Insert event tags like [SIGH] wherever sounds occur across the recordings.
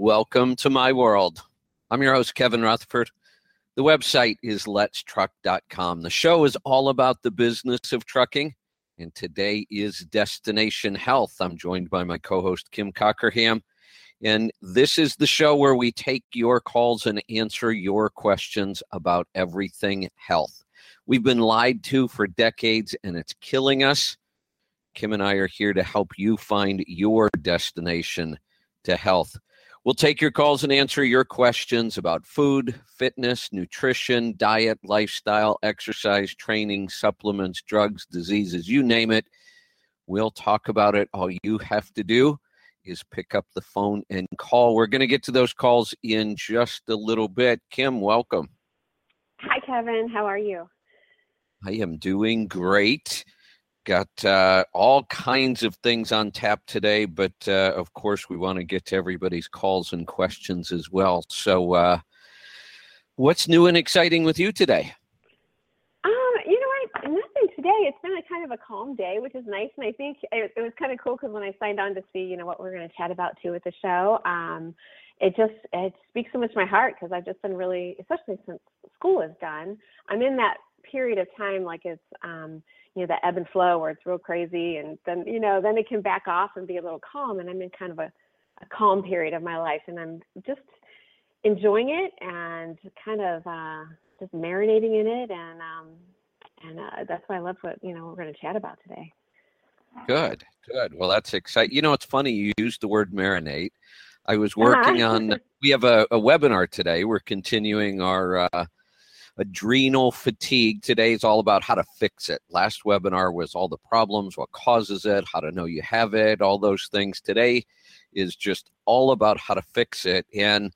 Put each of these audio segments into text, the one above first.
Welcome to my world. I'm your host, Kevin Rutherford. The website is letstruck.com. The show is all about the business of trucking, and today is Destination Health. I'm joined by my co host, Kim Cockerham. And this is the show where we take your calls and answer your questions about everything health. We've been lied to for decades, and it's killing us. Kim and I are here to help you find your destination to health. We'll take your calls and answer your questions about food, fitness, nutrition, diet, lifestyle, exercise, training, supplements, drugs, diseases, you name it. We'll talk about it. All you have to do is pick up the phone and call. We're going to get to those calls in just a little bit. Kim, welcome. Hi, Kevin. How are you? I am doing great. Got uh, all kinds of things on tap today, but uh, of course, we want to get to everybody's calls and questions as well. So, uh, what's new and exciting with you today? Um, you know what? Nothing today. It's been a kind of a calm day, which is nice. And I think it, it was kind of cool because when I signed on to see, you know, what we're going to chat about too at the show, um, it just it speaks so much to my heart because I've just been really, especially since school is done, I'm in that period of time like it's um you know the ebb and flow where it's real crazy and then you know then it can back off and be a little calm and i'm in kind of a, a calm period of my life and i'm just enjoying it and kind of uh just marinating in it and um and uh, that's why i love what you know we're going to chat about today. Good good. Well that's exciting you know it's funny you used the word marinate. I was [LAUGHS] working uh-huh. on we have a, a webinar today. We're continuing our uh adrenal fatigue. Today is all about how to fix it. Last webinar was all the problems, what causes it, how to know you have it, all those things. Today is just all about how to fix it. And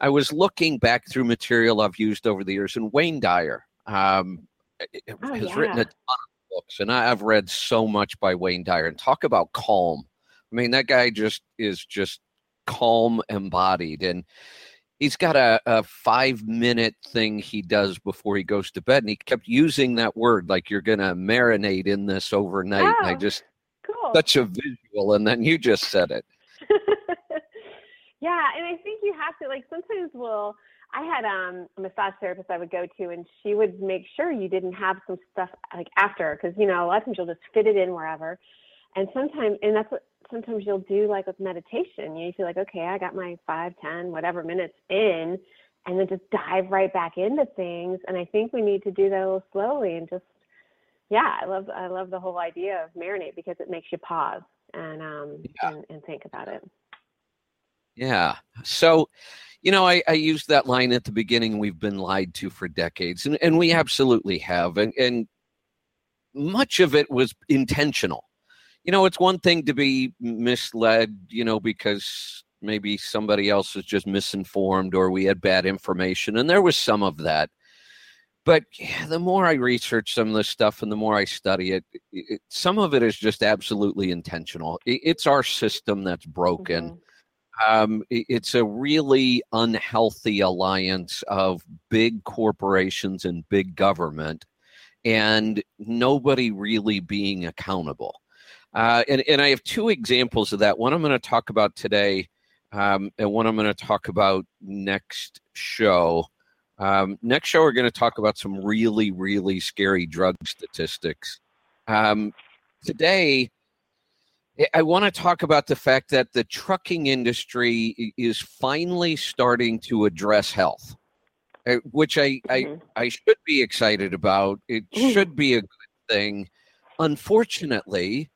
I was looking back through material I've used over the years, and Wayne Dyer um, oh, has yeah. written a ton of books, and I've read so much by Wayne Dyer. And talk about calm. I mean, that guy just is just calm embodied. And he's got a, a five minute thing he does before he goes to bed and he kept using that word like you're gonna marinate in this overnight and i oh, just cool. such a visual and then you just said it [LAUGHS] yeah and i think you have to like sometimes we'll i had um, a massage therapist i would go to and she would make sure you didn't have some stuff like after because you know a lot of times you'll just fit it in wherever and sometimes and that's what sometimes you'll do like with meditation. You feel like, okay, I got my five, ten, whatever minutes in, and then just dive right back into things. And I think we need to do that a little slowly and just, yeah, I love I love the whole idea of marinate because it makes you pause and um yeah. and, and think about it. Yeah. So, you know, I, I used that line at the beginning. We've been lied to for decades, and, and we absolutely have. And, and much of it was intentional you know, it's one thing to be misled, you know, because maybe somebody else was just misinformed or we had bad information. And there was some of that. But yeah, the more I research some of this stuff and the more I study it, it some of it is just absolutely intentional. It, it's our system that's broken. Mm-hmm. Um, it, it's a really unhealthy alliance of big corporations and big government and nobody really being accountable. Uh, and, and I have two examples of that. One I'm going to talk about today, um, and one I'm going to talk about next show. Um, next show, we're going to talk about some really, really scary drug statistics. Um, today, I want to talk about the fact that the trucking industry is finally starting to address health, uh, which I, mm-hmm. I, I should be excited about. It should [LAUGHS] be a good thing. Unfortunately,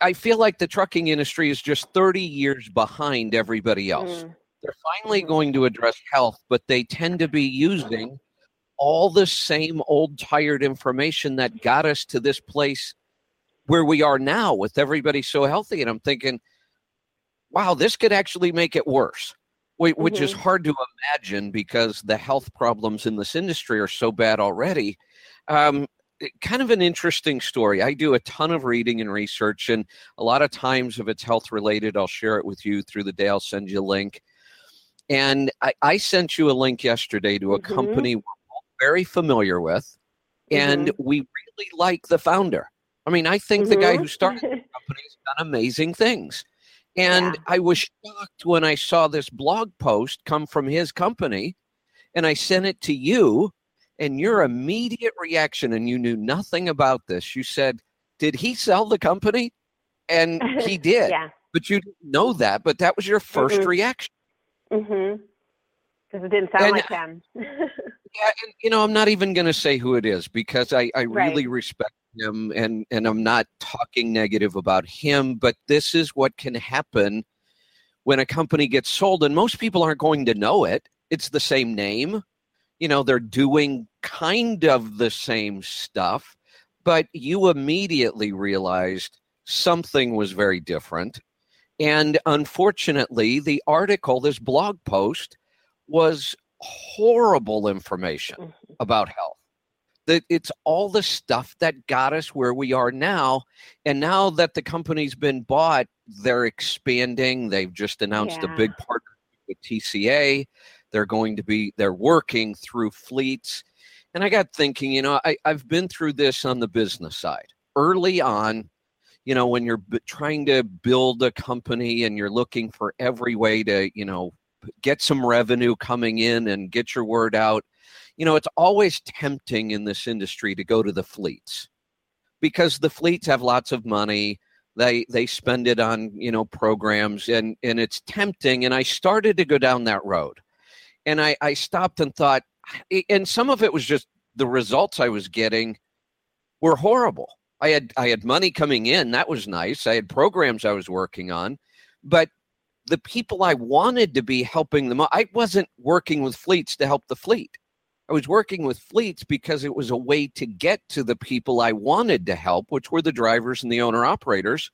I feel like the trucking industry is just 30 years behind everybody else. Mm. They're finally mm. going to address health, but they tend to be using all the same old tired information that got us to this place where we are now with everybody so healthy. And I'm thinking, wow, this could actually make it worse, which mm-hmm. is hard to imagine because the health problems in this industry are so bad already. Um, kind of an interesting story. I do a ton of reading and research, and a lot of times, if it's health related, I'll share it with you through the day. I'll send you a link. And I, I sent you a link yesterday to a mm-hmm. company we're very familiar with, and mm-hmm. we really like the founder. I mean, I think mm-hmm. the guy mm-hmm. who started the [LAUGHS] company has done amazing things. And Yeah. I was shocked when I saw this blog post come from his company and I sent it to you. And your immediate reaction, and you knew nothing about this, you said, Did he sell the company? And he [LAUGHS] did. yeah. But you didn't know that, but that was your 1st Mm-mm. reaction. Mhm. Because it didn't sound And- like him. [LAUGHS] Yeah, and you know, I'm not even going to say who it is because I, I Right. really respect him, and and I'm not talking negative about him. But this is what can happen when a company gets sold, and most people aren't going to know it. It's the same name, you know, they're doing kind of the same stuff, but you immediately realized something was very different. And unfortunately, the article, this blog post, was horrible information Mhm. about health. That it's all the stuff that got us where we are now. And now that the company's been bought, they're expanding. They've just announced a big partnership with TCA. They're going to be, they're working through fleets. And I got thinking, you know, I, I've been through this on the business side. Early on, you know, when you're b- trying to build a company and you're looking for every way to, you know, get some revenue coming in and get your word out. You know, it's always tempting in this industry to go to the fleets because the fleets have lots of money. They they spend it on, you know, programs and and it's tempting and I started to go down that road. And I I stopped and thought and some of it was just the results I was getting were horrible. I had I had money coming in, that was nice. I had programs I was working on, but the people I wanted to be helping them, I wasn't working with fleets to help the fleet. I was working with fleets because it was a way to get to the people I wanted to help, which were the drivers and the owner operators.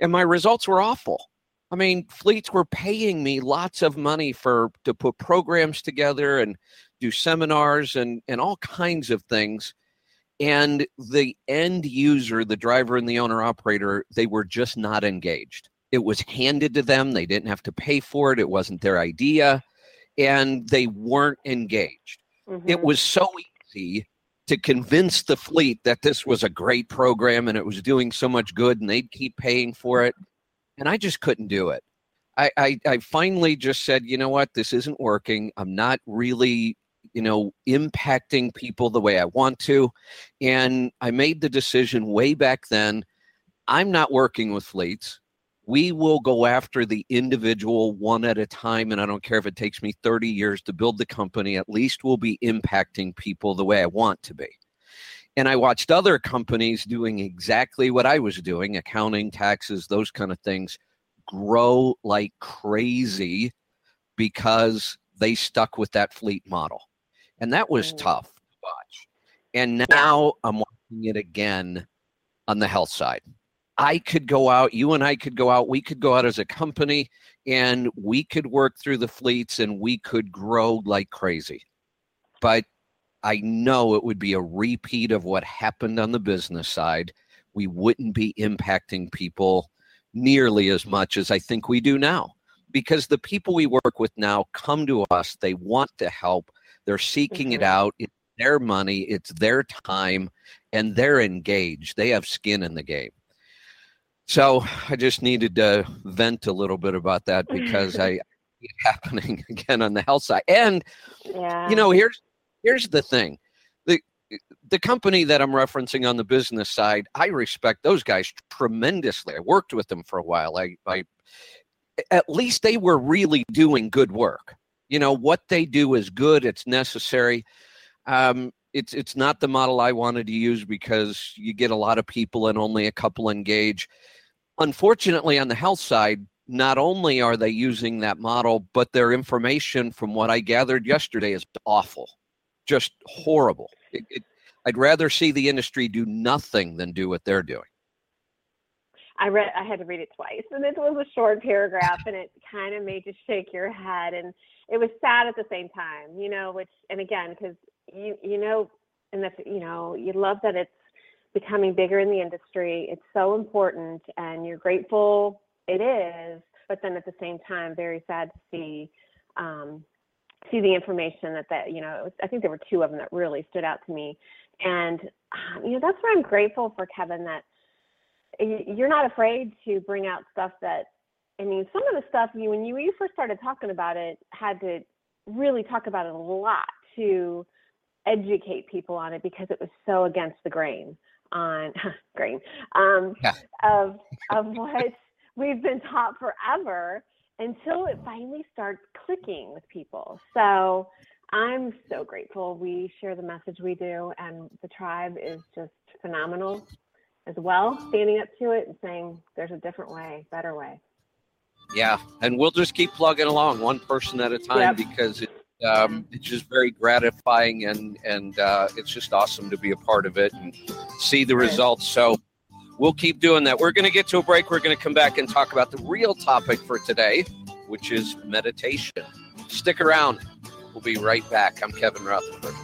And my results were awful. I mean, fleets were paying me lots of money for to put programs together and do seminars and, and all kinds of things. And the end user, the driver and the owner operator, they were just not engaged it was handed to them they didn't have to pay for it it wasn't their idea and they weren't engaged it Mhm. was so easy to convince the fleet that this was a great program and it was doing so much good and they'd keep paying for it and i just couldn't do it. I i, I finally just said you know what? This isn't working. I'm not really you know impacting people the way i want to. And i made the decision way back then i'm not working with fleets. We will go after the individual one at a time and i don't care if it takes me 30 years to build the company at least we'll be impacting people the way i want to be and i watched other companies doing exactly what i was doing accounting taxes those kind of things grow like crazy because they stuck with that fleet model and that was Mm. tough to watch and now i'm watching it again on the health side I could go out, you and I could go out, we could go out as a company and we could work through the fleets and we could grow like crazy. But I know it would be a repeat of what happened on the business side. We wouldn't be impacting people nearly as much as I think we do now because the people we work with now come to us, they want to help, they're seeking it Mhm. out. It's their money, it's their time, and they're engaged. They have skin in the game. So I just needed to vent a little bit about that [LAUGHS] because I see it [LAUGHS] happening again on the health side. And yeah. you know, here's here's the thing. The the company that I'm referencing on the business side, I respect those guys tremendously. I worked with them for a while. I, I at least they were really doing good work. You know, what they do is good, it's necessary. Um, it's it's not the model I wanted to use because you get a lot of people and only a couple engage. Unfortunately, on the health side, not only are they using that model, but their information, from what I gathered yesterday, is awful, just horrible. It, it, I'd rather see the industry do nothing than do what they're doing. I read I had to read it twice and it was a short paragraph and it kind of made you shake your head and it was sad at the same time, you know, which and again cuz you you know and that's you know, you love that it's becoming bigger in the industry. It's so important and you're grateful it is, but then at the same time very sad to see um see the information that that you know, it was, I think there were two of them that really stood out to me. And um, you know, that's where I'm grateful for Kevin that you're not afraid to bring out stuff that I mean, some of the stuff you when you, you first started talking about it had to really talk about it a lot to educate people on it because it was so against the grain on [LAUGHS] grain um, yeah. of of [LAUGHS] what we've been taught forever until it finally starts clicking with people. So I'm so grateful we share the message we do, and the tribe is just phenomenal as well, standing up to it and saying there's a different way, better way. Yeah, and we'll just keep plugging along one person at a time yep. because it, um, it's just very gratifying and and uh, it's just awesome to be a part of it and see the results. So we'll keep doing that. We're going to get to a break. We're going to come back and talk about the real topic for today, which is meditation. Stick around. We'll be right back. I'm Kevin Rutherford.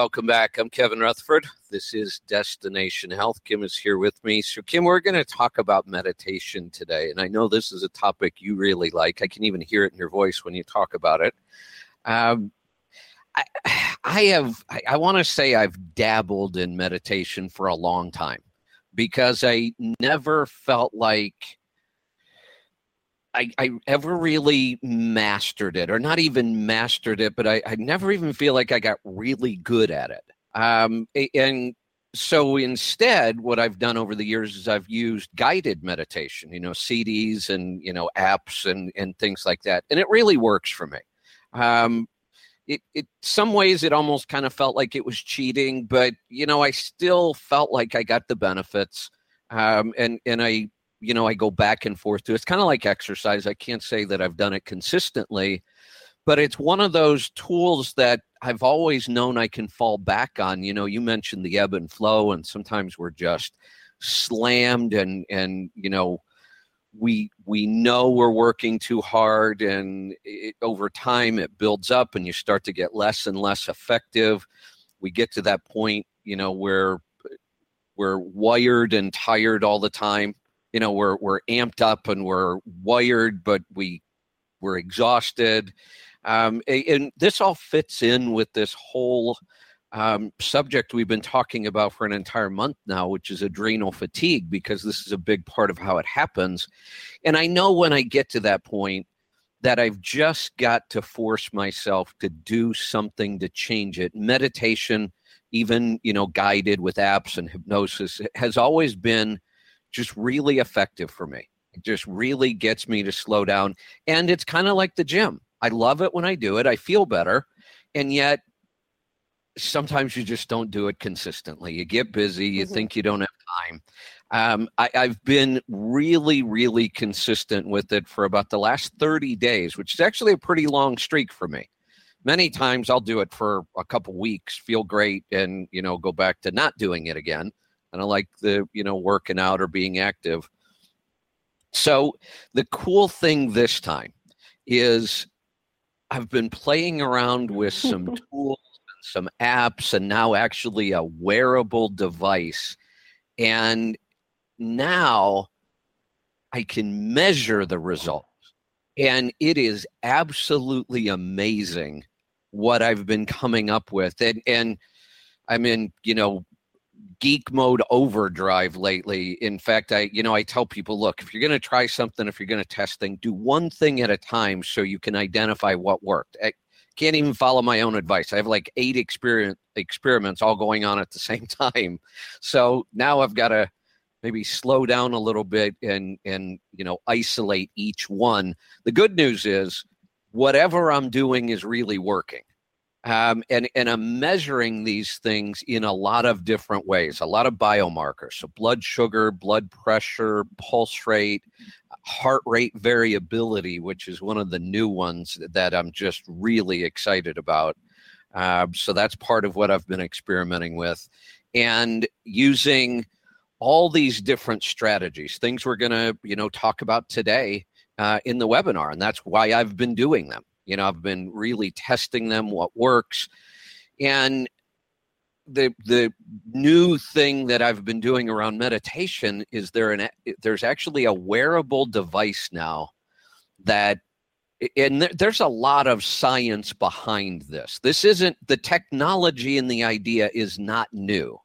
Welcome back. I'm Kevin Rutherford. This is Destination Health. Kim is here with me. So, Kim, we're going to talk about meditation today. And I know this is a topic you really like. I can even hear it in your voice when you talk about it. Um, I, [SIGHS] I have, I, I want to say I've dabbled in meditation for a long time because I never felt like I, I ever really mastered it, or not even mastered it, but I, I never even feel like I got really good at it. Um, and so instead, what I've done over the years is I've used guided meditation, you know, CDs and you know apps and and things like that, and it really works for me. Um, it, it some ways it almost kind of felt like it was cheating, but you know, I still felt like I got the benefits. Um, and and I you know, I go back and forth to. It's kind of like exercise. I can't say that I've done it consistently, but it's one of those tools that I've always known I can fall back on. You know, you mentioned the ebb and flow, and sometimes we're just slammed and and you know we we know we're working too hard and it, over time it builds up and you start to get less and less effective we get to that point you know where we're wired and tired all the time you know we're we're amped up and we're wired but we we're exhausted um, and this all fits in with this whole um, subject we've been talking about for an entire month now, which is adrenal fatigue, because this is a big part of how it happens. And I know when I get to that point that I've just got to force myself to do something to change it. Meditation, even you know, guided with apps and hypnosis, has always been just really effective for me. It just really gets me to slow down. And it's kind of like the gym. I love it when I do it. I feel better. And yet, sometimes you just don't do it consistently. You get busy, you mm-hmm. think you don't have time. Um, I, I've been really, really consistent with it for about the last 30 days, which is actually a pretty long streak for me. Many times I'll do it for a couple weeks, feel great, and you know, go back to not doing it again and I like the you know working out or being active. So the cool thing this time is I've been playing around with [LAUGHS] some tools and some apps and now actually a wearable device. And now I can measure the results. And it is absolutely amazing what I've been coming up with. And and I'm in you know geek mode overdrive lately. In fact, I you know I tell people, look, if you're going to try something, if you're going to test thing, do one thing at a time so you can identify what worked. I can't even follow my own advice. I have like eight experiment experiments all going on at the [LAUGHS] same time. So now I've got to maybe slow down a little bit and and you know isolate each one. The good news is whatever I'm doing is really working. Um, and, and I'm measuring these things in a lot of different ways, a lot of biomarkers. So, blood sugar, blood pressure, pulse rate, heart rate variability, which is one of the new ones that I'm just really excited about. Uh, so, that's part of what I've been experimenting with. And using all these different strategies, things we're going to, you know, talk about today uh, in the webinar. And that's why I've been doing them. You know, I've been really testing them, what works. And the the new thing that I've been doing around meditation is there an there's actually a wearable device now that and there's a lot of science behind this. This isn't the technology and the idea is not new.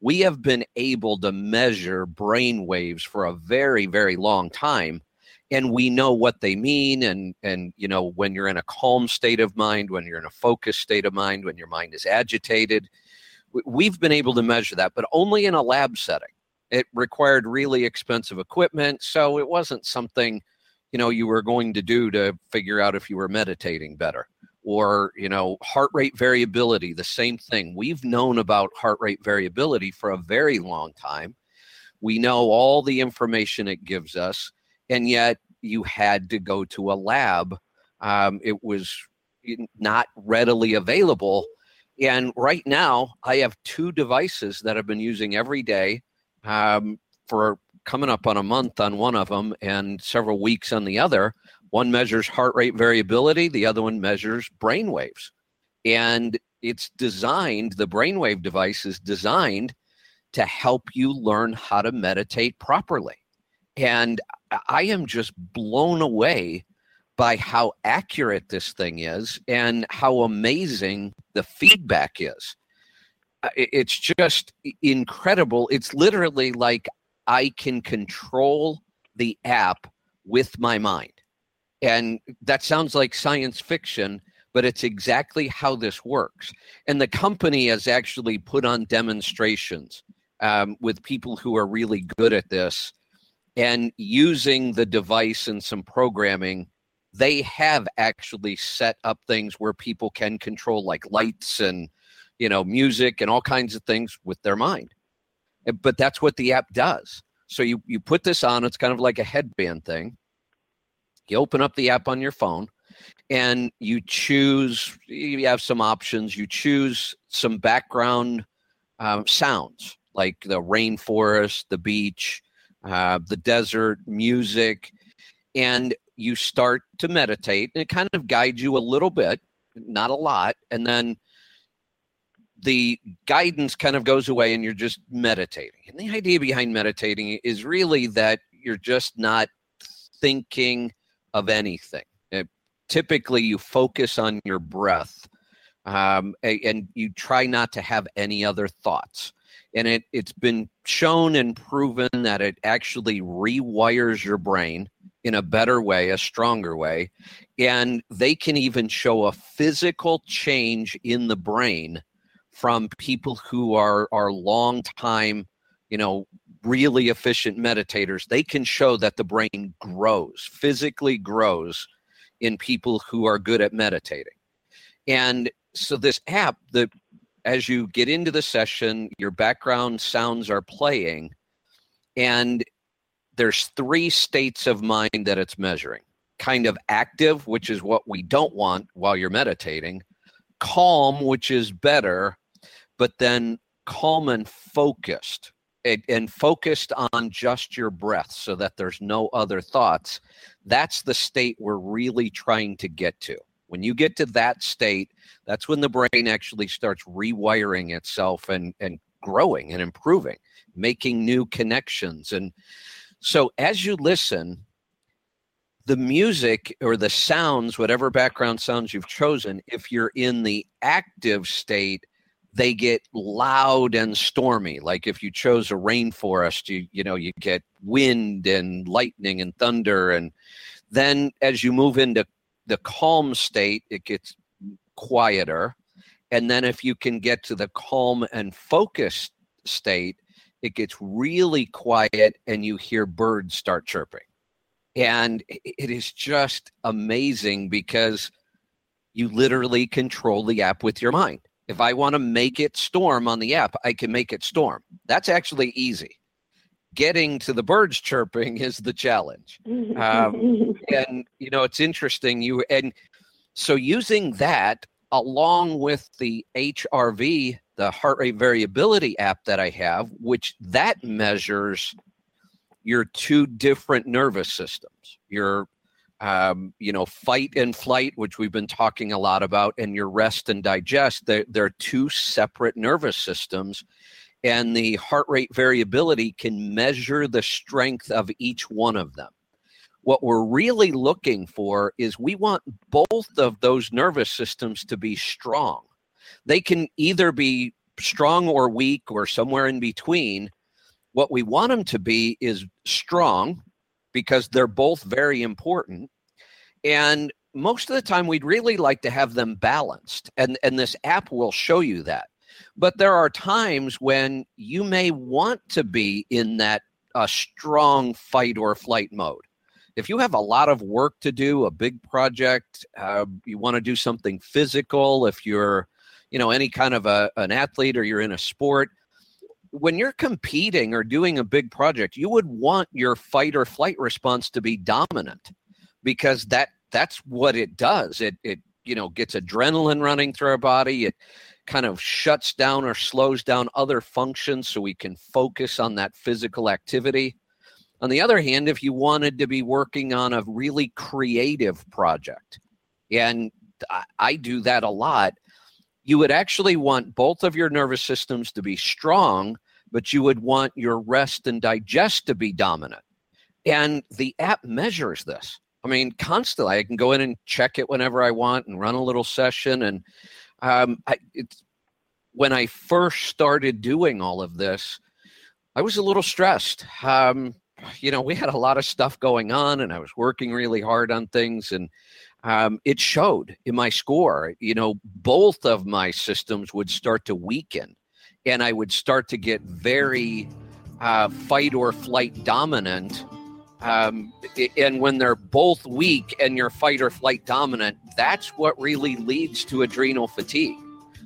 We have been able to measure brain waves for a very very long time and we know what they mean and and you know when you're in a calm state of mind when you're in a focused state of mind when your mind is agitated we've been able to measure that but only in a lab setting. It required really expensive equipment so it wasn't something you know you were going to do to figure out if you were meditating better or you know heart rate variability the same thing. We've known about heart rate variability for a very long time. We know all the information it gives us and yet you had to go to a lab. Um, it was not readily available. And right now, I have two devices that I've been using every day um, for coming up on a month on one of them and several weeks on the other. One measures heart rate variability, the other one measures brain waves. And it's designed, the brainwave device is designed to help you learn how to meditate properly. And I am just blown away by how accurate this thing is and how amazing the feedback is. Uh, it's just incredible. It's literally like I can control the app with my mind. And that sounds like science fiction, but it's exactly how this works. And the company has actually put on demonstrations um, with people who are really good at this and using the device and some programming they have actually set up things where people can control like lights and you know music and all kinds of things with their mind. Eh, but that's what the app does. So you you put this on it's kind of like a headband thing. You open up the app on your phone and you choose you have some options. You choose some background um, sounds like the rainforest the beach uh, the desert, music, and you start to meditate. And it kind of guides you a little bit, not a lot. And then the guidance kind of goes away and you're just meditating. And the idea behind meditating is really that you're just not thinking of anything. It, typically, you focus on your breath um, and you try not to have any other thoughts and it it's been shown and proven that it actually rewires your brain in a better way, a stronger way, and they can even show a physical change in the brain from people who are are long time, you know, really efficient meditators. They can show that the brain grows, physically grows in people who are good at meditating. And so this app, the as you get into the session, your background sounds are playing, and there's three states of mind that it's measuring kind of active, which is what we don't want while you're meditating, calm, which is better, but then calm and focused. And, focused on just your breath so that there's no other thoughts. That's the state we're really trying to get to. When you get to that state, that's when the brain actually starts rewiring itself and, and growing and improving, making new connections. And so as you listen, the music or the sounds, whatever background sounds you've chosen, if you're in the active state, they get loud and stormy. Like if you chose a rainforest, you you know you get wind and lightning and thunder, and then as you move into the calm state, it gets quieter. And then if you can get to the calm and focused state, it gets really quiet and you hear birds start chirping. And it is just amazing because you literally control the app with your mind. If I want to make it storm on the app, I can make it storm. That's actually easy. Getting to the birds chirping is the challenge. Um, [LAUGHS] and you know, it's interesting. You and so using that along with the HRV, the heart rate variability app that I have, which that measures your two different nervous systems, your um, you know, fight and flight, which we've been talking a lot about, and your rest and digest, they're, they're two separate nervous systems. And the heart rate variability can measure the strength of each one of them. What we're really looking for is we want both of those nervous systems to be strong. They can either be strong or weak or somewhere in between. What we want them to be is strong because they're both very important. And most of the time, we'd really like to have them balanced. And, and this app will show you that. But there are times when you may want to be in that uh, strong fight or flight mode. If you have a lot of work to do, a big project, uh, you want to do something physical, if you're, you know, any kind of a, an athlete or you're in a sport, when you're competing or doing a big project, you would want your fight or flight response to be dominant because that that's what it does. It it you know gets adrenaline running through our body. It kind of shuts down or slows down other functions so we can focus on that physical activity. On the other hand, if you wanted to be working on a really creative project, and I, I do that a lot, you would actually want both of your nervous systems to be strong, but you would want your rest and digest to be dominant. And the app measures this. I mean, constantly. I can go in and check it whenever I want and run a little session. And um, I, when I first started doing all of this, I was a little stressed. Um, you know, we had a lot of stuff going on, and I was working really hard on things, and um, it showed in my score. You know, both of my systems would start to weaken, and I would start to get very uh, fight or flight dominant um, and when they're both weak and you're fight or flight dominant, that's what really leads to adrenal fatigue.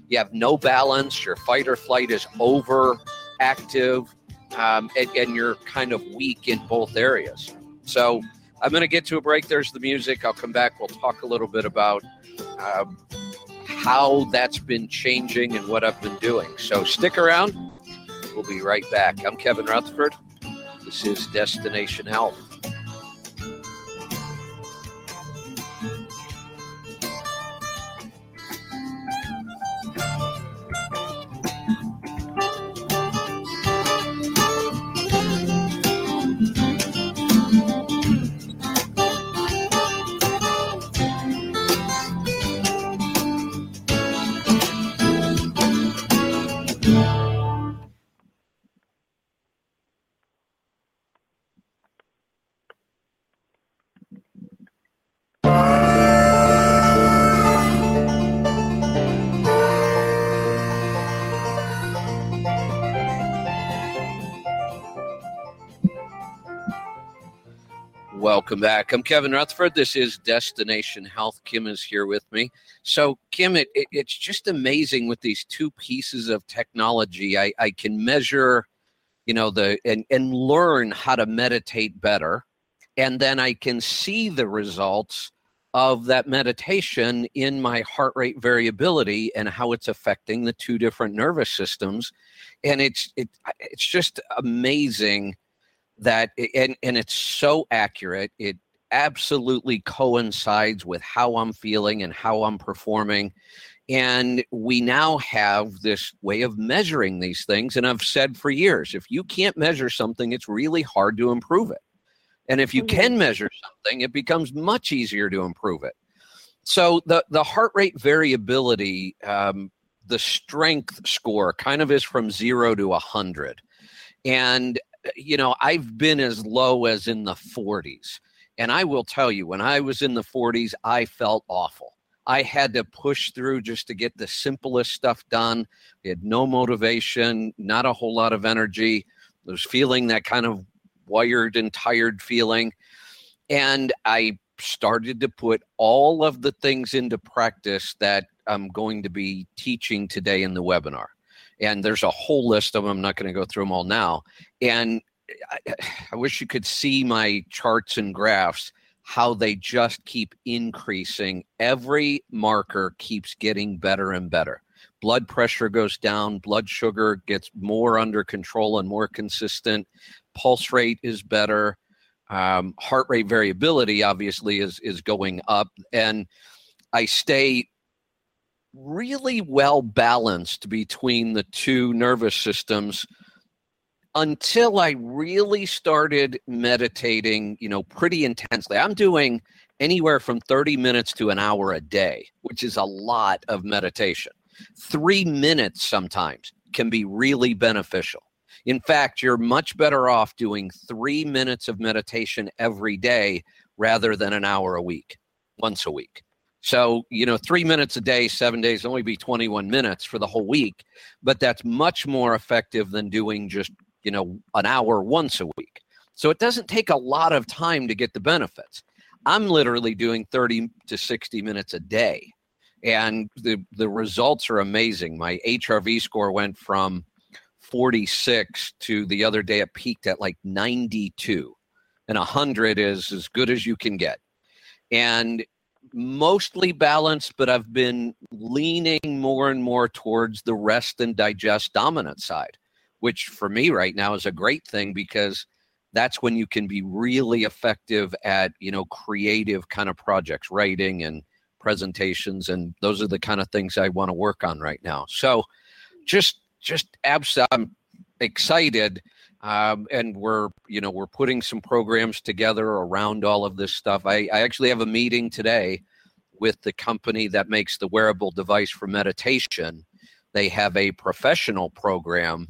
You have no balance, your fight or flight is overactive, um, and, and you're kind of weak in both areas. So I'm going to get to a break. There's the music. I'll come back. We'll talk a little bit about um, how that's been changing and what I've been doing. So stick around. We'll be right back. I'm Kevin Rutherford. This is Destination Health. Welcome back. I'm Kevin Rutherford. This is Destination Health. Kim is here with me. So, Kim, it, it, it's just amazing with these two pieces of technology. I, I can measure, you know, the and, and learn how to meditate better. And then I can see the results of that meditation in my heart rate variability and how it's affecting the two different nervous systems. And it's it, it's just amazing that and and it's so accurate it absolutely coincides with how i'm feeling and how i'm performing and we now have this way of measuring these things and i've said for years if you can't measure something it's really hard to improve it and if you mm-hmm. can measure something it becomes much easier to improve it so the the heart rate variability um, the strength score kind of is from zero to a hundred and you know, I've been as low as in the 40s. And I will tell you, when I was in the 40s, I felt awful. I had to push through just to get the simplest stuff done. I had no motivation, not a whole lot of energy. I was feeling that kind of wired and tired feeling. And I started to put all of the things into practice that I'm going to be teaching today in the webinar. And there's a whole list of them. I'm not going to go through them all now. And I, [SIGHS] I wish you could see my charts and graphs how they just keep increasing. Every marker keeps getting better and better. Blood pressure goes down, blood sugar gets more under control and more consistent, pulse rate is better, um, heart rate variability obviously is is going up, and I stay really well balanced between the two nervous systems until I really started meditating, you know, pretty intensely. I'm doing anywhere from 30 minutes to an hour a day, which is a lot of meditation. Three minutes sometimes can be really beneficial. In fact, you're much better off doing three minutes of meditation every day rather than an hour a week, once a week. So, you know, three minutes a day, seven days, only be 21 minutes for the whole week. But that's much more effective than doing just you know, an hour once a week. So it doesn't take a lot of time to get the benefits. I'm literally doing 30 to 60 minutes a day. And the, the results are amazing. My HRV score went from 46 to the other day it peaked at like 92. And 100 is as good as you can get. And mostly balanced, but I've been leaning more and more towards the rest and digest dominant side which for me right now is a great thing because that's when you can be really effective at you know creative kind of projects writing and presentations and those are the kind of things i want to work on right now. So just just abs- i'm excited um, and we're you know we're putting some programs together around all of this stuff. I, I actually have a meeting today with the company that makes the wearable device for meditation. They have a professional program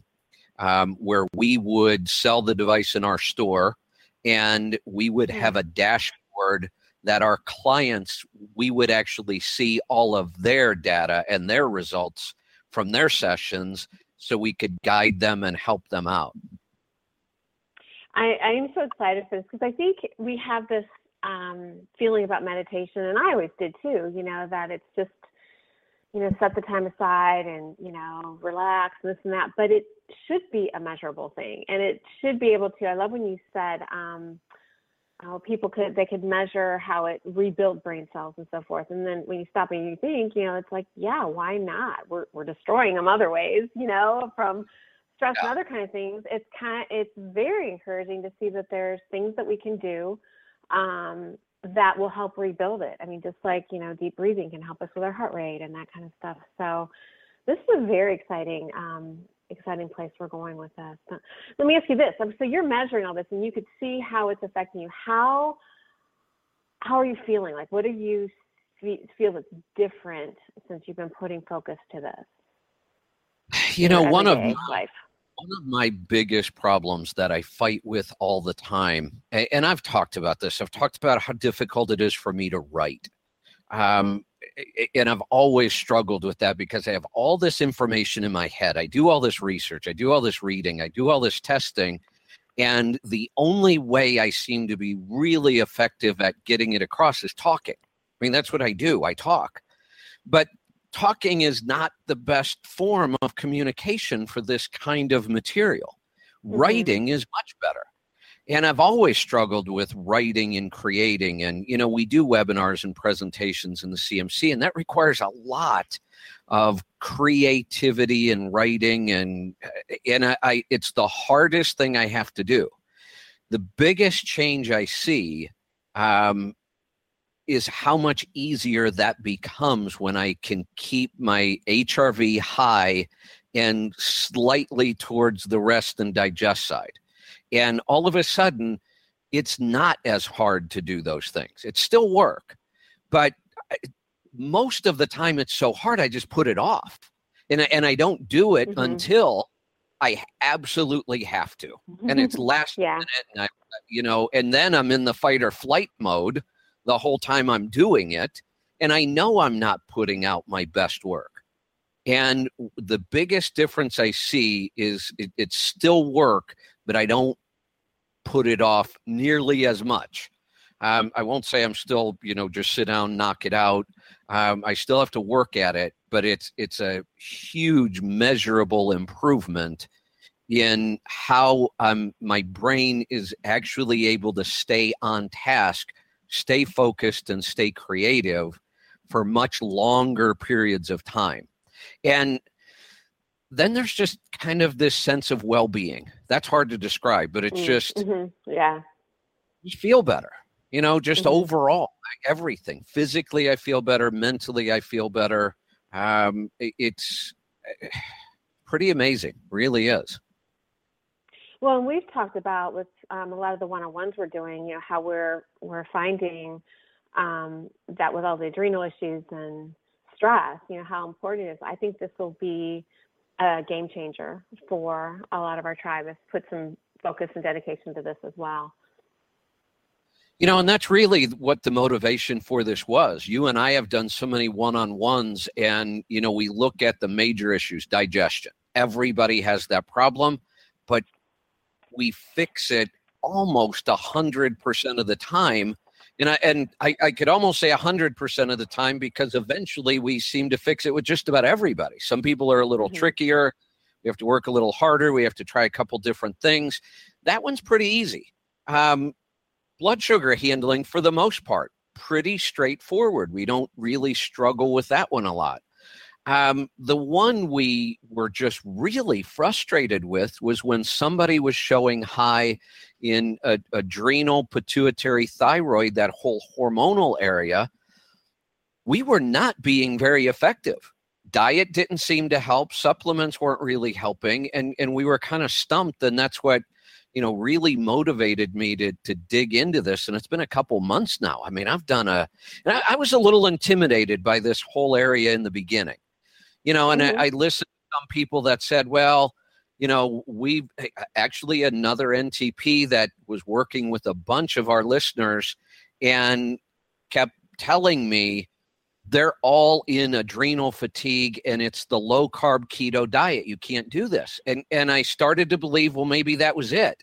um, where we would sell the device in our store and we would hmm. have a dashboard that our clients we would actually see all of their data and their results from their sessions so we could guide them and help them out i, I am so excited for this because i think we have this um, feeling about meditation and i always did too you know that it's just you know, set the time aside and, you know, relax, and this and that. But it should be a measurable thing. And it should be able to. I love when you said, um, oh, people could, they could measure how it rebuilt brain cells and so forth. And then when you stop and you think, you know, it's like, yeah, why not? We're, we're destroying them other ways, you know, from stress yeah. and other kind of things. It's kind of, it's very encouraging to see that there's things that we can do um, that will help rebuild it. I mean, just like, you know, deep breathing can help us with our heart rate and that kind of stuff. So this is a very exciting, um, exciting place we're going with this. Let me ask you this. So you're measuring all this and you could see how it's affecting you. How, how are you feeling? Like, what do you feel that's different since you've been putting focus to this? You know, one of life one of my biggest problems that I fight with all the time, and I've talked about this, I've talked about how difficult it is for me to write. Um, and I've always struggled with that because I have all this information in my head. I do all this research, I do all this reading, I do all this testing. And the only way I seem to be really effective at getting it across is talking. I mean, that's what I do, I talk. But talking is not the best form of communication for this kind of material. Mm-hmm. Writing is much better. And I've always struggled with writing and creating. And, you know, we do webinars and presentations in the CMC, and that requires a lot of creativity and writing. And, and I, I it's the hardest thing I have to do. The biggest change I see um, is how much easier that becomes when I can keep my HRV high and slightly towards the rest and digest side. And all of a sudden, it's not as hard to do those things. It's still work, but most of the time it's so hard, I just put it off. And, and I don't do it mm-hmm. until I absolutely have to. And it's [LAUGHS] last yeah. minute, and I, you know, and then I'm in the fight or flight mode the whole time I'm doing it. And I know I'm not putting out my best work. And the biggest difference I see is it, it's still work, but I don't put it off nearly as much. Um, I won't say I'm still, you know, just sit down, knock it out. Um, I still have to work at it, but it's it's a huge, measurable improvement in how um, my brain is actually able to stay on task, stay focused, and stay creative for much longer periods of time. And then there's just kind of this sense of well-being. That's hard to describe, but it's mm, just mm-hmm. yeah, you feel better. You know, just mm-hmm. overall, like everything. Physically, I feel better. Mentally, I feel better. Um, it's eh, [SIGHS] pretty amazing, really is. Well, and we've talked about with um, a lot of the one-on-ones we're doing, you know, how we're we're finding um, that with all the adrenal issues and stress, you know, how important it is. I think this will be a game changer for a lot of our tribe. If put some focus and dedication to this as well. You know, and that's really what the motivation for this was. You and I have done so many one on ones, and, you know, we look at the major issues digestion. Everybody has that problem, but we fix it almost 100% of the time. And I, and I, I could almost say 100% of the time because eventually we seem to fix it with just about everybody. Some people are a little mm-hmm. trickier. We have to work a little harder. We have to try a couple different things. That one's pretty easy. Um, blood sugar handling, for the most part, pretty straightforward. We don't really struggle with that one a lot. Um, the one we were just really frustrated with was when somebody was showing high in a, adrenal, pituitary, thyroid, that whole hormonal area. We were not being very effective. Diet didn't seem to help. Supplements weren't really helping, and and we were kind of stumped. And that's what you know really motivated me to to dig into this and it's been a couple months now i mean i've done a I, I was a little intimidated by this whole area in the beginning you know and mm-hmm. I, I listened to some people that said well you know we actually another ntp that was working with a bunch of our listeners and kept telling me they're all in adrenal fatigue and it's the low carb keto diet you can't do this and and i started to believe well maybe that was it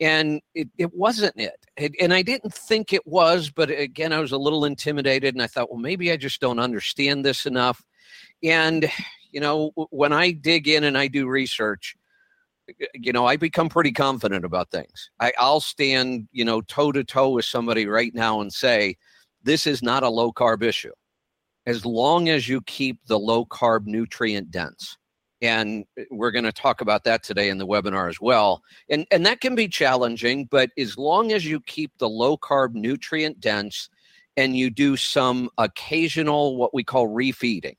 and it, it wasn't it. it and i didn't think it was but again i was a little intimidated and i thought well maybe i just don't understand this enough and, you know, when I dig in and I do research, you know, I become pretty confident about things. I, I'll stand, you know, toe to toe with somebody right now and say, this is not a low carb issue. As long as you keep the low carb nutrient dense. And uh, we're going to talk about that today in the webinar as well. And, and that can be challenging, but as long as you keep the low carb nutrient dense and you do some occasional, what we call refeeding,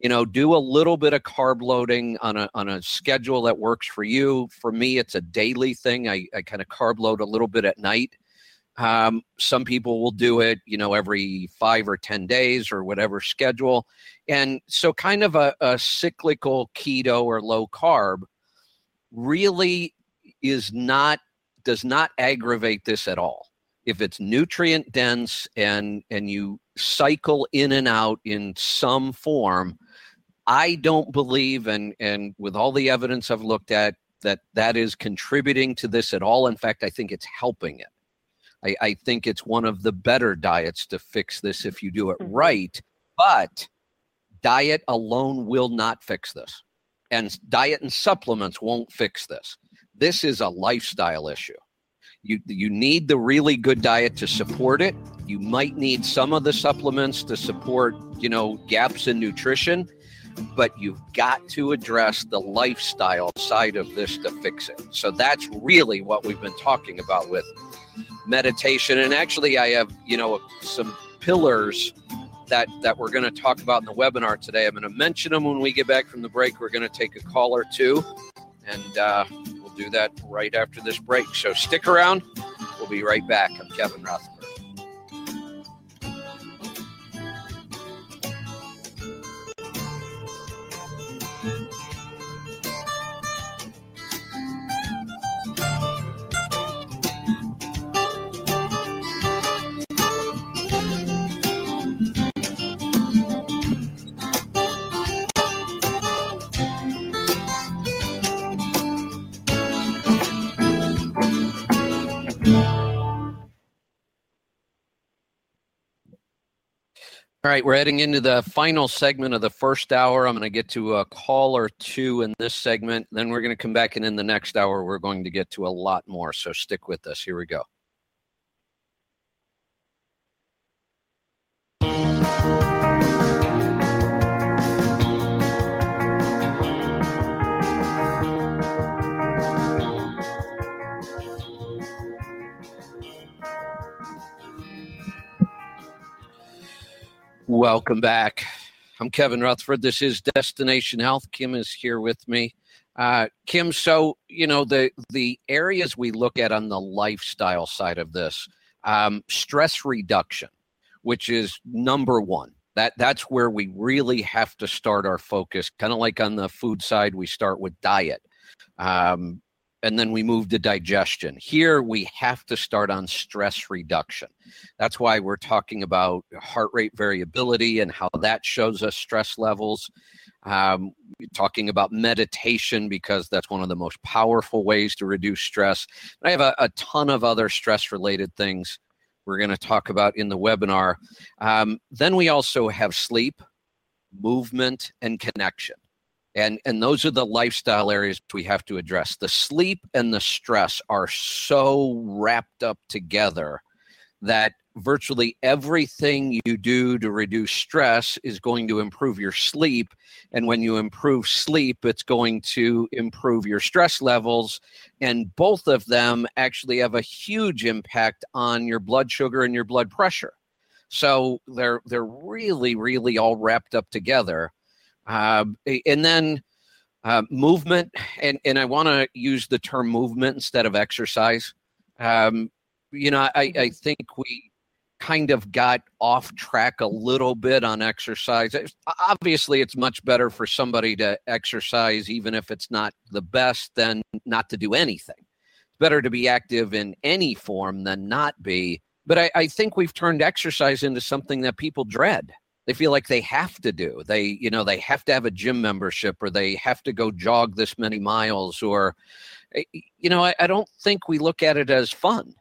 you know do a little bit of carb loading on a on a schedule that works for you. For me it's a daily thing. I, I kind of carb load a little bit at night. Um, some people will do it you know every five or ten days or whatever schedule. And so kind of a, a cyclical keto or low carb really is not does not aggravate this at all. If it's nutrient dense and and you cycle in and out in some form I don't believe, and and with all the evidence I've looked at, that that is contributing to this at all. In fact, I think it's helping it. I, I think it's one of the better diets to fix this if you do it mm-hmm. right. But diet alone will not fix this, and diet and supplements won't fix this. This is a lifestyle issue. You you need the really good diet to support it. You might need some of the supplements to support, you know, gaps in nutrition but you've got to address the lifestyle side of this to fix it. So that's really what we've been talking about with meditation. And actually, I have, you know, some pillars that that we're going to talk about in the webinar today. I'm going to mention them when we get back from the break. We're going to take a call or two, and uh, we'll do that right after this break. So stick around. We'll be right back. I'm Kevin Rutherford. All right, we're heading into the final segment of the first hour. I'm going to get to a call or two in this segment. Then we're going to come back, and in the next hour, we're going to get to a lot more. So stick with us. Here we go. Welcome back. I'm Kevin Rutherford. This is Destination Health. Kim is here with me. Uh, Kim, so you know the the areas we look at on the lifestyle side of this, um, stress reduction, which is number one. That that's where we really have to start our focus. Kind of like on the food side, we start with diet. Um, and then we move to digestion. Here we have to start on stress reduction. That's why we're talking about heart rate variability and how that shows us stress levels. Um, talking about meditation because that's one of the most powerful ways to reduce stress. I have a, a ton of other stress related things we're going to talk about in the webinar. Um, then we also have sleep, movement, and connection and and those are the lifestyle areas we have to address. The sleep and the stress are so wrapped up together that virtually everything you do to reduce stress is going to improve your sleep. And when you improve sleep it's going to improve your stress levels. And both of them actually have a huge impact on your blood sugar and your blood pressure. So they're they're really really all wrapped up together uh, and then uh, movement, and, and I want to use the term movement instead of exercise. Um, you know, I, I mm-hmm. think we kind of got off track a little bit on exercise. Obviously, it's much better for somebody to exercise, even if it's not the best, than not to do anything. It's better to be active in any form than not be. But I, I think we've turned exercise into something that people dread they feel like they have to do. They you know they have to have a gym membership or they have to go jog this many miles or eh, you know i, I don't think we look at it as fun.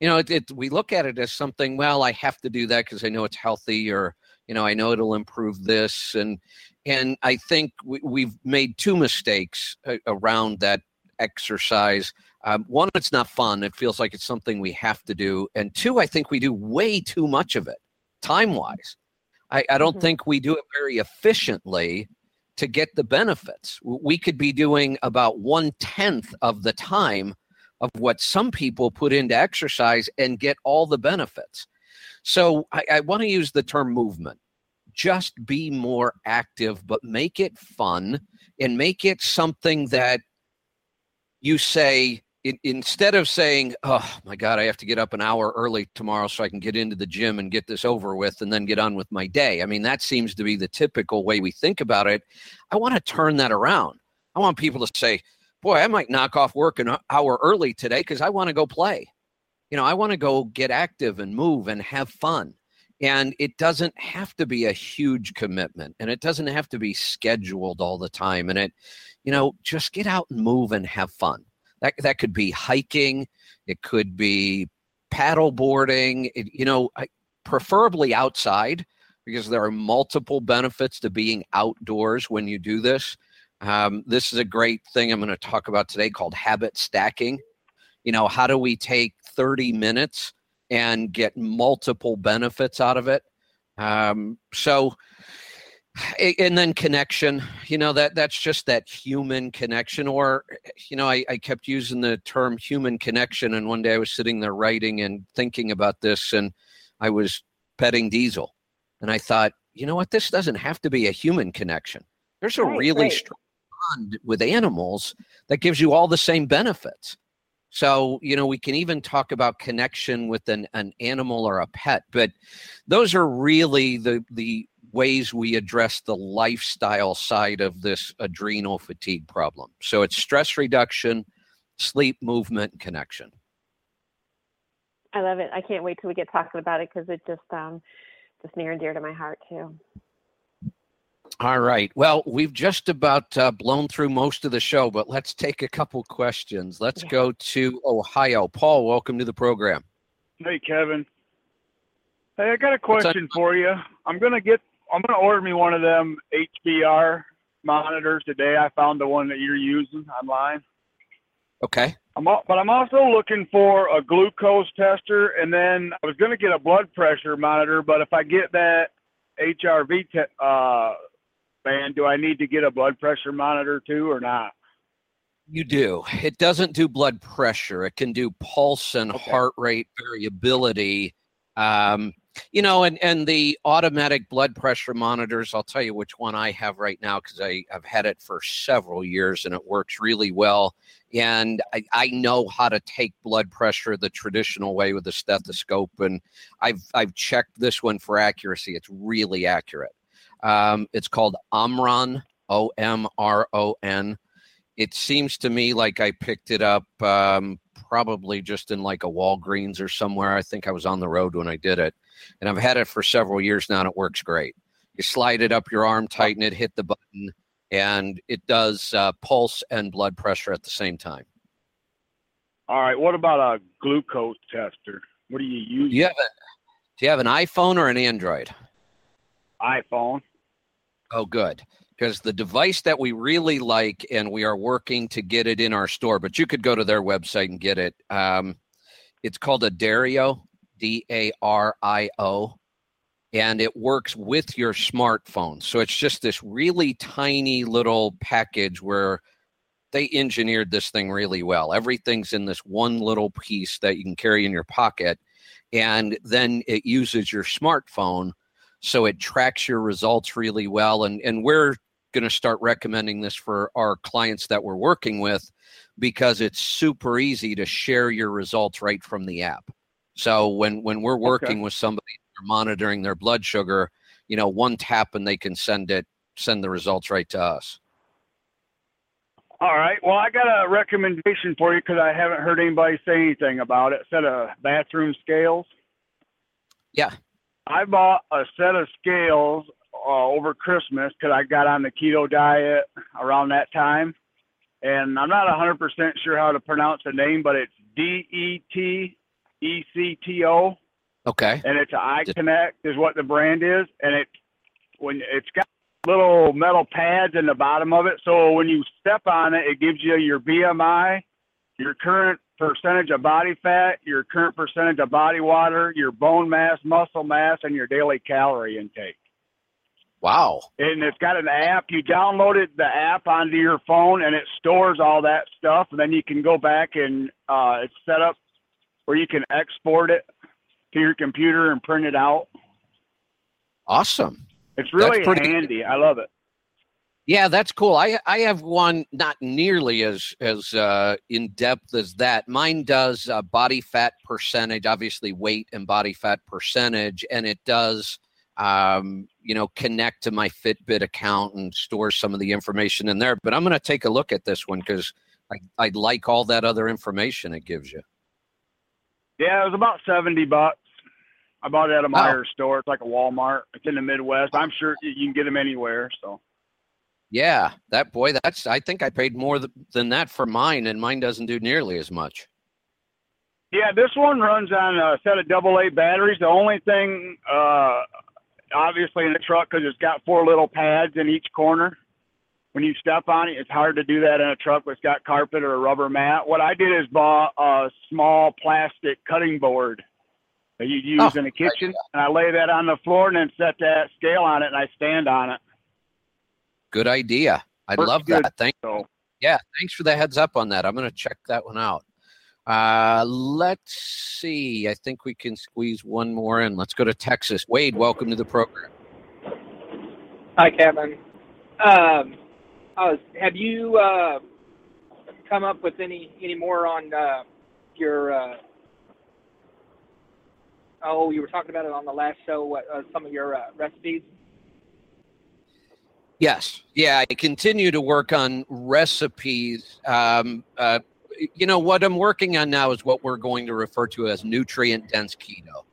You know it, it, we look at it as something well i have to do that because i know it's healthy or you know i know it'll improve this. And and i think we, we've made two mistakes uh, around that exercise. Um, one it's not fun. It feels like it's something we have to do. And two i think we do way too much of it time wise I, I don't mm-hmm. think we do it very efficiently to get the benefits. We could be doing about one tenth of the time of what some people put into exercise and get all the benefits. So I, I want to use the term movement. Just be more active, but make it fun and make it something that you say, instead of saying, "Oh my God, I have to get up an hour early tomorrow so I can get into the gym and get this over with, and then get on with my day," I mean, that seems to be the typical way we think about it. I want to turn that around. I want people to say, "Boy, I might knock off work an hour early today because I want to go play." You know, I want to go get active and move and have fun. And it doesn't have to be a huge commitment and it doesn't have to be scheduled all the time. And it, you know, just get out and move and have fun that that could be hiking, it could be paddle boarding. It, you know, preferably outside because there are multiple benefits to being outdoors when you do this. Um, this is a great thing I'm going to talk about today called habit stacking. You know, how do we take 30 minutes and get multiple benefits out of it? Um, so, and then connection you know that that's just that human connection or you know I, I kept using the term human connection and one day i was sitting there writing and thinking about this and i was petting diesel and i thought you know what? This doesn't have to be a human connection. There's a right, really right. strong bond with animals that gives you all the same benefits. So, you know, we can even talk about connection with an, an animal or a pet, but those are really the the ways we address the lifestyle side of this adrenal fatigue problem. So it's stress reduction, sleep, movement, connection. I love it. I can't wait till we get talking about it because it just um just near and dear to my heart too. All right. Well, we've just about uh, blown through most of the show, but let's take a couple questions. Let's yeah. go to Ohio. Paul, welcome to the program. Hey, Kevin. Hey, I got a question for you. I'm gonna get. I'm gonna order me one of them HRV monitors today. I found the one that you're using online. Okay. I'm, but I'm also looking for a glucose tester, and then I was going to get a blood pressure monitor. But if I get that HRV te- uh, band, do I need to get a blood pressure monitor too, or not? You do. It doesn't do blood pressure. It can do pulse and okay. heart rate variability. Um, you know, and and the automatic blood pressure monitors. I'll tell you which one I have right now because I've had it for several years and it works really well. And I, I know how to take blood pressure the traditional way with a stethoscope, and I've I've checked this one for accuracy. It's really accurate. Um, it's called Omron, O M R O N. It seems to me like I picked it up um, probably just in like a Walgreens or somewhere. I think I was on the road when I did it and I've had it for several years now, and it works great. You slide it up your arm, tighten it, hit the button, and it does uh, pulse and blood pressure at the same time. All right. What about a glucose tester? What do you use? Do you have, a, do you have an iPhone or an Android? iPhone. Oh, good. Because the device that we really like, and we are working to get it in our store, but you could go to their website and get it. Um, it's called a Dario. D A R I O, and it works with your smartphone. So it's just this really tiny little package where they engineered this thing really well. Everything's in this one little piece that you can carry in your pocket, and then it uses your smartphone. So it tracks your results really well. And, and we're going to start recommending this for our clients that we're working with because it's super easy to share your results right from the app. So when when we're working okay. with somebody monitoring their blood sugar, you know, one tap and they can send it send the results right to us. All right. Well, I got a recommendation for you because I haven't heard anybody say anything about it. Set of bathroom scales. Yeah. I bought a set of scales uh, over Christmas because I got on the keto diet around that time. And I'm not 100% sure how to pronounce the name, but it's D E T E C T O. Okay. And it's eye connect is what the brand is, and it when it's got little metal pads in the bottom of it, so when you step on it, it gives you your BMI, your current percentage of body fat, your current percentage of body water, your bone mass, muscle mass, and your daily calorie intake. Wow. And it's got an app. You downloaded the app onto your phone and it stores all that stuff. And then you can go back and uh, it's set up where you can export it to your computer and print it out. Awesome. It's really pretty- handy. I love it. Yeah, that's cool. I I have one not nearly as as uh, in depth as that. Mine does uh, body fat percentage, obviously weight and body fat percentage, and it does um, you know connect to my Fitbit account and store some of the information in there. But I'm going to take a look at this one because I I like all that other information it gives you. Yeah, it was about seventy bucks. I bought it at a Meijer oh. store. It's like a Walmart. It's in the Midwest. I'm sure you can get them anywhere. So. Yeah, that boy. That's. I think I paid more than that for mine, and mine doesn't do nearly as much. Yeah, this one runs on a set of double A batteries. The only thing, uh, obviously, in the truck because it's got four little pads in each corner when you step on it, it's hard to do that in a truck that's got carpet or a rubber mat. What I did is bought a small plastic cutting board that you use oh, in the kitchen, and I lay that on the floor and then set that scale on it, and I stand on it. Good idea. I love good. that. Thank you. Yeah, thanks for the heads up on that. I'm going to check that one out. Uh, let's see. I think we can squeeze one more in. Let's go to Texas. Wade, welcome to the program. Hi, Kevin. Um, Oh, have you uh, come up with any any more on uh, your? Uh, oh, you were talking about it on the last show. Uh, some of your uh, recipes. Yes, yeah, I continue to work on recipes. Um, uh, you know what I'm working on now is what we're going to refer to as nutrient dense keto.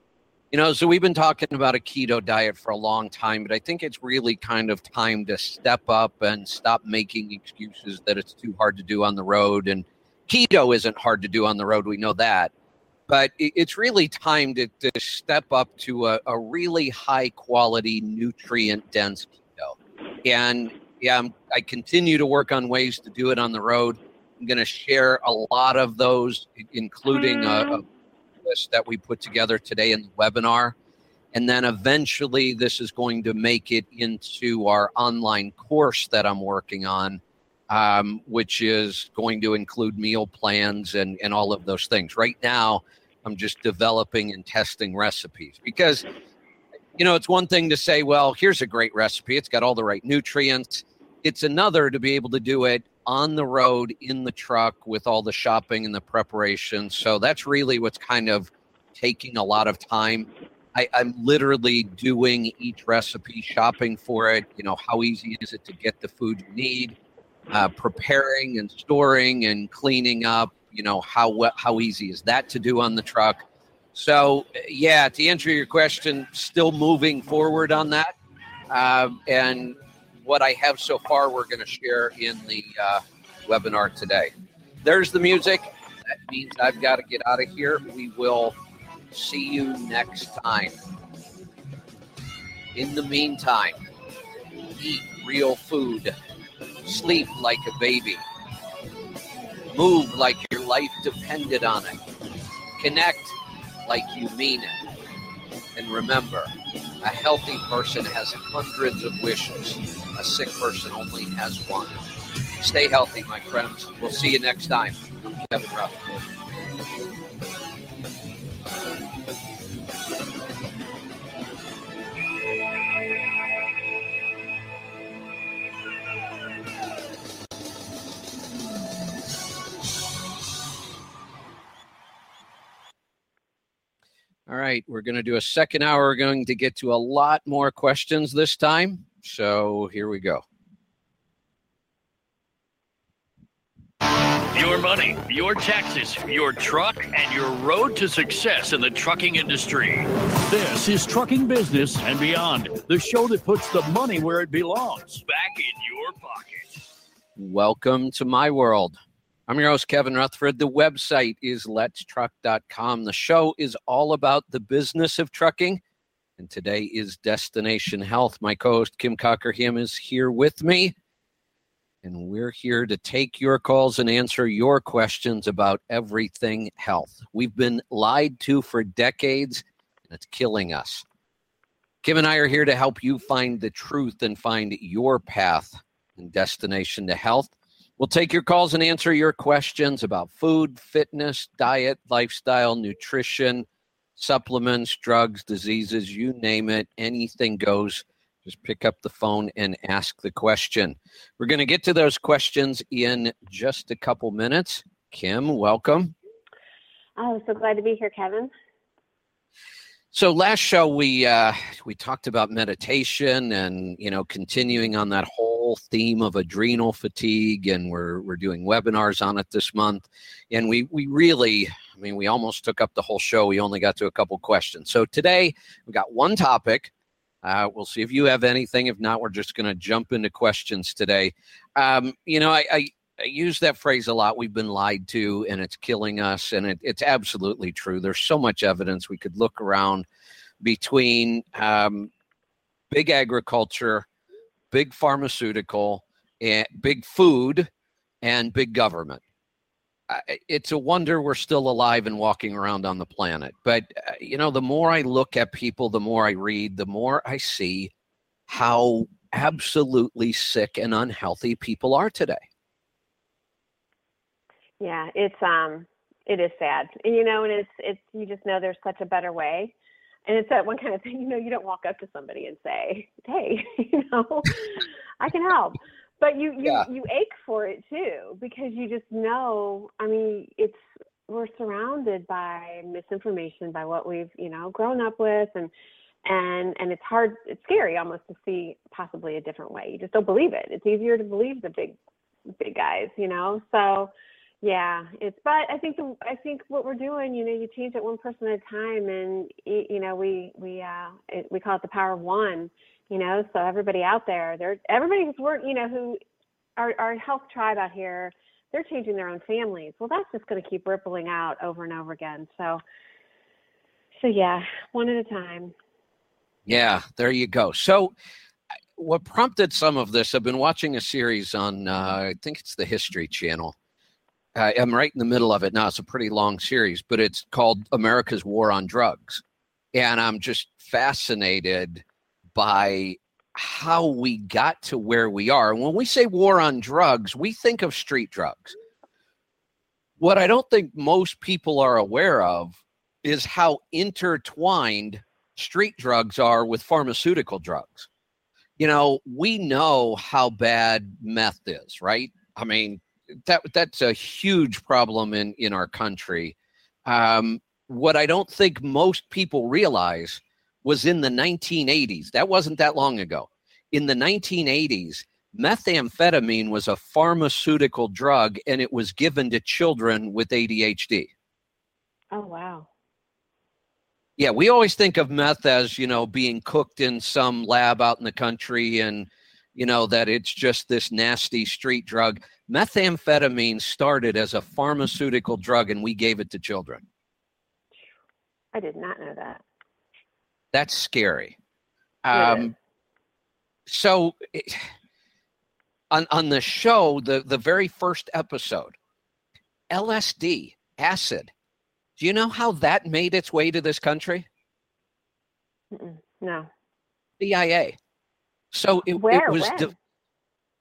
You know, so we've been talking about a keto diet for a long time, but I think it's really kind of time to step up and stop making excuses that it's too hard to do on the road. And keto isn't hard to do on the road. We know that. but it's really time to, to step up to a, a really high quality, nutrient dense keto. And yeah, I'm, I continue to work on ways to do it on the road. I'm going to share a lot of those, including a, a list that we put together today in the webinar. And then eventually, this is going to make it into our online course that I'm working on, um, which is going to include meal plans and, and all of those things. Right now, I'm just developing and testing recipes because, you know, it's one thing to say, well, here's a great recipe, it's got all the right nutrients. It's another to be able to do it on the road in the truck with all the shopping and the preparation. So that's really what's kind of taking a lot of time. I, am literally doing each recipe, shopping for it. You know, how easy is it to get the food you need? Uh, preparing and storing and cleaning up. You know, how how easy is that to do on the truck? So, yeah, to answer your question, still moving forward on that. Uh, and what I have so far, we're going to share in the uh, webinar today. There's the music. That means I've got to get out of here. We will see you next time. In the meantime, eat real food, sleep like a baby, move like your life depended on it, connect like you mean it. And remember, a healthy person has hundreds of wishes, a sick person only has one. Stay healthy, my friends. We'll see you next time. I'm Kevin Rutherford. All right, we're going to do a second hour. We're going to get to a lot more questions this time. So here we go. Your money, your taxes, your truck, and your road to success in the trucking industry. This is Trucking Business and Beyond, the show that puts the money where it belongs back in your pocket. Welcome to my world. I'm your host, Kevin Rutherford. The website is letstruck.com. The show is all about the business of trucking. And today is Destination Health. My co host, Kim Cockerham, is here with me. And we're here to take your calls and answer your questions about everything health. We've been lied to for decades, and it's killing us. Kim and I are here to help you find the truth and find your path and destination to health. We'll take your calls and answer your questions about food, fitness, diet, lifestyle, nutrition, supplements, drugs, diseases, you name it, anything goes. Just pick up the phone and ask the question. We're going to get to those questions in just a couple minutes. Kim, welcome. Oh, so glad to be here, Kevin. So last show we uh, we talked about meditation and you know continuing on that whole theme of adrenal fatigue and we're we're doing webinars on it this month. And we we really I mean we almost took up the whole show. We only got to a couple questions. So today we got one topic. Uh, we'll see if you have anything. If not we're just going to jump into questions today. Um, you know I, I I use that phrase a lot. We've been lied to and it's killing us. And it, it's absolutely true. There's so much evidence we could look around between um, big agriculture, big pharmaceutical, and big food, and big government. It's a wonder we're still alive and walking around on the planet. But, uh, you know, the more I look at people, the more I read, the more I see how absolutely sick and unhealthy people are today. Yeah, it's um it is sad. And you know, and it's it's you just know there's such a better way. And it's that one kind of thing, you know, you don't walk up to somebody and say, Hey, [LAUGHS] you know, I can help. But you you, yeah. you ache for it too, because you just know I mean, it's we're surrounded by misinformation by what we've, you know, grown up with and and and it's hard it's scary almost to see possibly a different way. You just don't believe it. It's easier to believe the big big guys, you know. So yeah, it's but I think the I think what we're doing, you know, you change it one person at a time, and you know, we we uh it, we call it the power of one, you know. So everybody out there, there everybody who's work, you know, who our our health tribe out here, they're changing their own families. Well, that's just going to keep rippling out over and over again. So, so yeah, one at a time. Yeah, there you go. So, what prompted some of this? I've been watching a series on, uh, I think it's the History Channel. I'm right in the middle of it now. It's a pretty long series, but it's called America's War on Drugs. And I'm just fascinated by how we got to where we are. And when we say war on drugs, we think of street drugs. What I don't think most people are aware of is how intertwined street drugs are with pharmaceutical drugs. You know, we know how bad meth is, right? I mean, that that's a huge problem in in our country. Um, what I don't think most people realize was in the 1980s. That wasn't that long ago. In the 1980s, methamphetamine was a pharmaceutical drug and it was given to children with ADHD. Oh, wow. Yeah, we always think of meth as, you know, being cooked in some lab out in the country and, you know, that it's just this nasty street drug. Methamphetamine started as a pharmaceutical drug and we gave it to children. I did not know that. That's scary. Um, so it, on on the show, the the very first episode, LSD, acid. Do you know how that made its way to this country? Mm-mm. No. CIA. So it, Where? it was. De-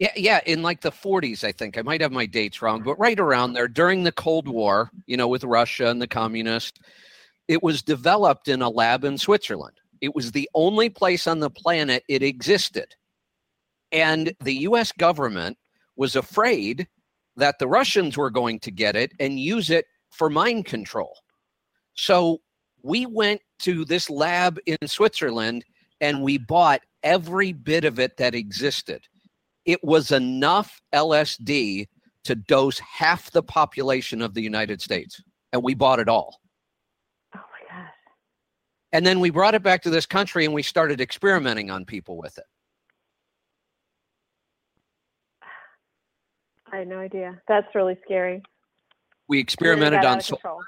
yeah, yeah, in like the 40s, I think. I might have my dates wrong, but right around there during the Cold War, you know, with Russia and the communists, it was developed in a lab in Switzerland. It was the only place on the planet it existed. And the US government was afraid that the Russians were going to get it and use it for mind control. So we went to this lab in Switzerland and we bought every bit of it that existed. It was enough LSD to dose half the population of the United States. And we bought it all. Oh my gosh. And then we brought it back to this country and we started experimenting on people with it. I had no idea. That's really scary. We And then it experimented on sol-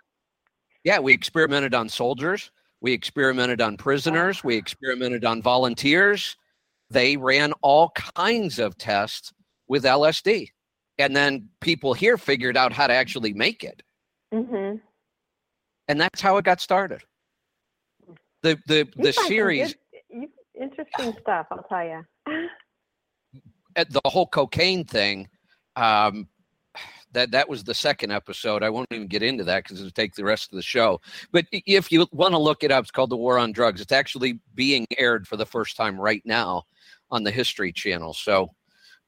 yeah, we experimented on soldiers, we experimented on prisoners, we experimented on volunteers. They ran all kinds of tests with LSD. And then people here figured out how to actually make it. Mm-hmm. And that's how it got started. The the the series you, interesting stuff. I'll tell you. the whole cocaine thing um that that was the second episode. I won't even get into that because it'll take the rest of the show. But if you want to look it up it's called the war on drugs. It's actually being aired for the first time right now on the history channel. So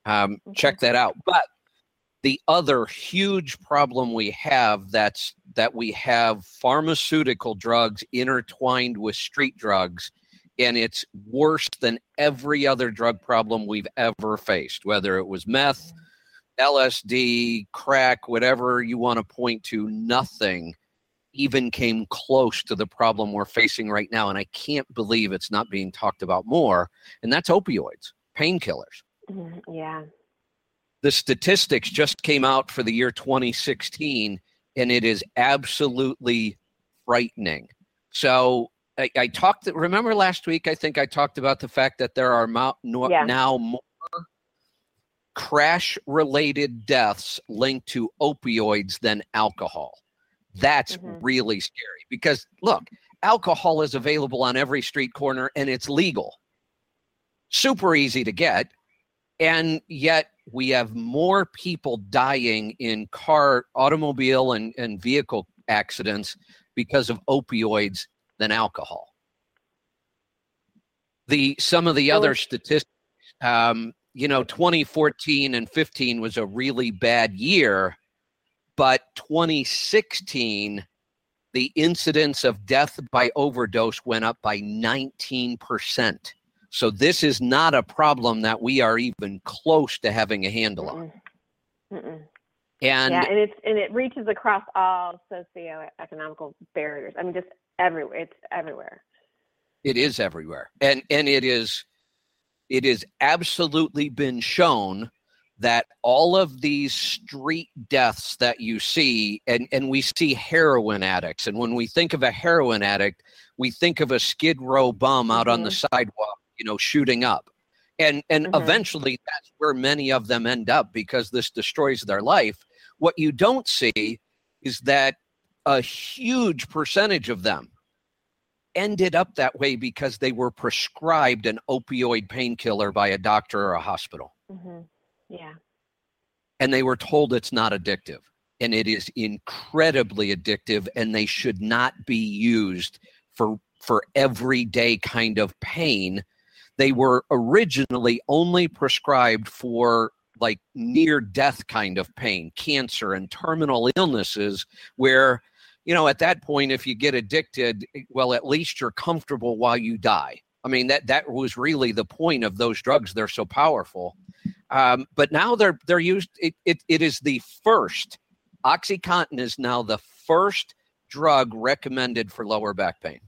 um, check that out. But the other huge problem we have that's that we have pharmaceutical drugs intertwined with street drugs and it's worse than every other drug problem we've ever faced, whether it was meth, LSD, crack, whatever you want to point to, nothing even came close to the problem we're facing right now. And I can't believe it's not being talked about more. And that's opioids, painkillers. Mhm, yeah. The statistics just came out for the year 2016, and it is absolutely frightening. So I, I talked. Remember last week? I think I talked about the fact that there are mo- no, Yeah. now more crash-related deaths linked to opioids than alcohol. That's Mhm. really scary because look, alcohol is available on every street corner and it's legal. Super easy to get. And yet we have more people dying in car, automobile, and, and vehicle accidents because of opioids than alcohol. The some of the other statistics, um, you know, 2014 and 15 was a really bad year, but 2016, the incidence of death by overdose went up by 19%. So this is not a problem that we are even close to having a handle on. Mm-mm. Mm-mm. And yeah, and it's and it reaches across all socioeconomical barriers. I mean, just everywhere. It's everywhere. it is everywhere. And and it is it is absolutely been shown that all of these street deaths that you see, and, and we see heroin addicts, and when we think of a heroin addict, we think of a skid row bum out mm-hmm. on the mm-hmm. sidewalk, you know, shooting up. And and mm-hmm. eventually that's where many of them end up because this destroys their life. What you don't see is that a huge percentage of them ended up that way because they were prescribed an opioid painkiller by a doctor or a hospital. Mm-hmm. Yeah. And they were told it's not addictive. And it is incredibly addictive, and they should not be used for, for everyday kind of pain. They were originally only prescribed for like near death kind of pain, cancer, and terminal illnesses, where you know, at that point, if you get addicted, eh, well, at least you're comfortable while you die. I mean, that that was really the point of those drugs. They're so powerful. Um, but now they're they're used. It, it it is the first. OxyContin is now the first drug recommended for lower back pain.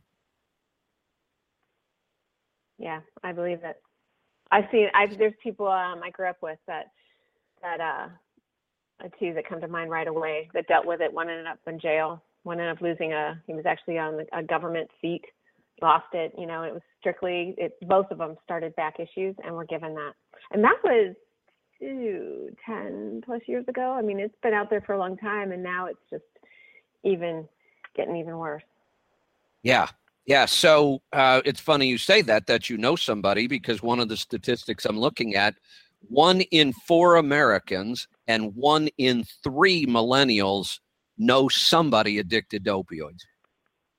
Yeah, I believe it. I've seen. I've there's people um, I grew up with that that uh, two that come to mind right away that dealt with it. One ended up in jail one ended up losing a he was actually on a government seat lost it you know it was strictly it both of them started back issues and were given that. And that was two, 10 plus years ago? I mean it's been out there for a long time and now it's just even getting even worse. Yeah. Yeah so uh, it's funny you say that that you know somebody because one of the statistics i'm looking at one in four americans and one in three millennials know somebody addicted to opioids.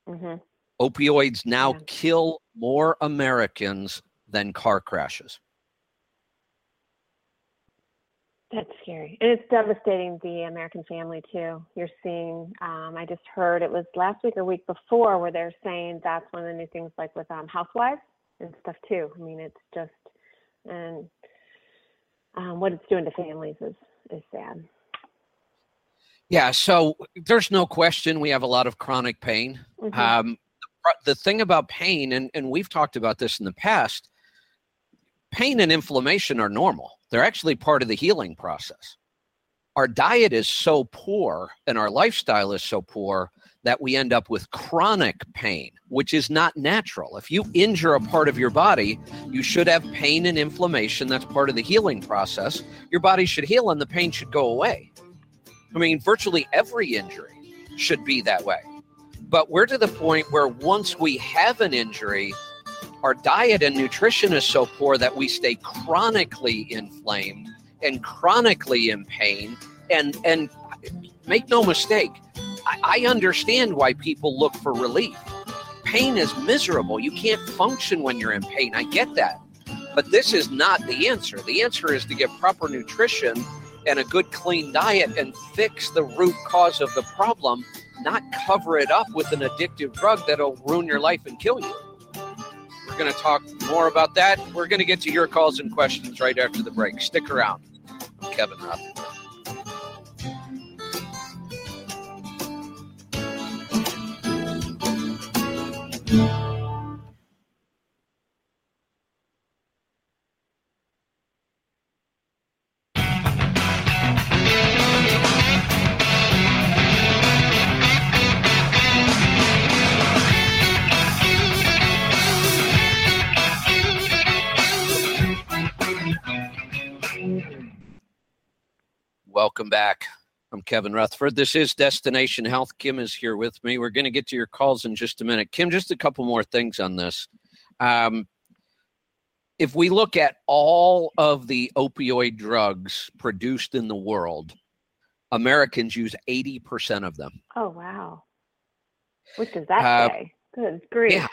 Mm-hmm. Opioids now yeah. kill more Americans than car crashes. That's scary. And it's devastating the American family, too. You're seeing, um, I just heard it was last week or week before where they're saying that's one of the new things, like with um, housewives and stuff, too. I mean, it's just, and um, what it's doing to families is, is sad. Yeah, so there's no question we have a lot of chronic pain. Mm-hmm. Um, the thing about pain, and, and we've talked about this in the past, pain and inflammation are normal. They're actually part of the healing process. Our diet is so poor and our lifestyle is so poor that we end up with chronic pain, which is not natural. If you injure a part of your body, you should have pain and inflammation. That's part of the healing process. Your body should heal and the pain should go away. I mean, virtually every injury should be that way. But we're to the point where once we have an injury, our diet and nutrition is so poor that we stay chronically inflamed and chronically in pain. And and make no mistake, I, I understand why people look for relief. Pain is miserable. You can't function when you're in pain. I get that. But this is not the answer. The answer is to get proper nutrition and a good clean diet and fix the root cause of the problem, not cover it up with an addictive drug that'll ruin your life and kill you. We're going to talk more about that. We're going to get to your calls and questions right after the break. Stick around. I'm Kevin Rutherford. Welcome back. I'm Kevin Rutherford. This is Destination Health. Kim is here with me. We're going to get to your calls in just a minute. Kim, just a couple more things on this. Um, if we look at all of the opioid drugs produced in the world, Americans use 80% of them. Oh, wow. What does that uh, say? Good grief. Yeah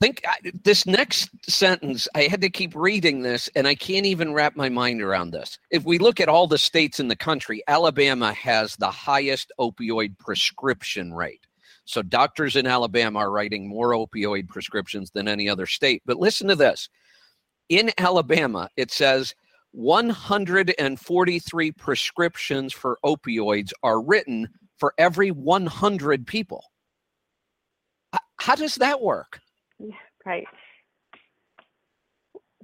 think I, this next sentence i had to keep reading this and i can't even wrap my mind around this. If we look at all the states in the country alabama has the highest opioid prescription rate. So doctors in alabama are writing more opioid prescriptions than any other state. But listen to this. In alabama it says 143 prescriptions for opioids are written for every 100 people. How does that work [LAUGHS] Right.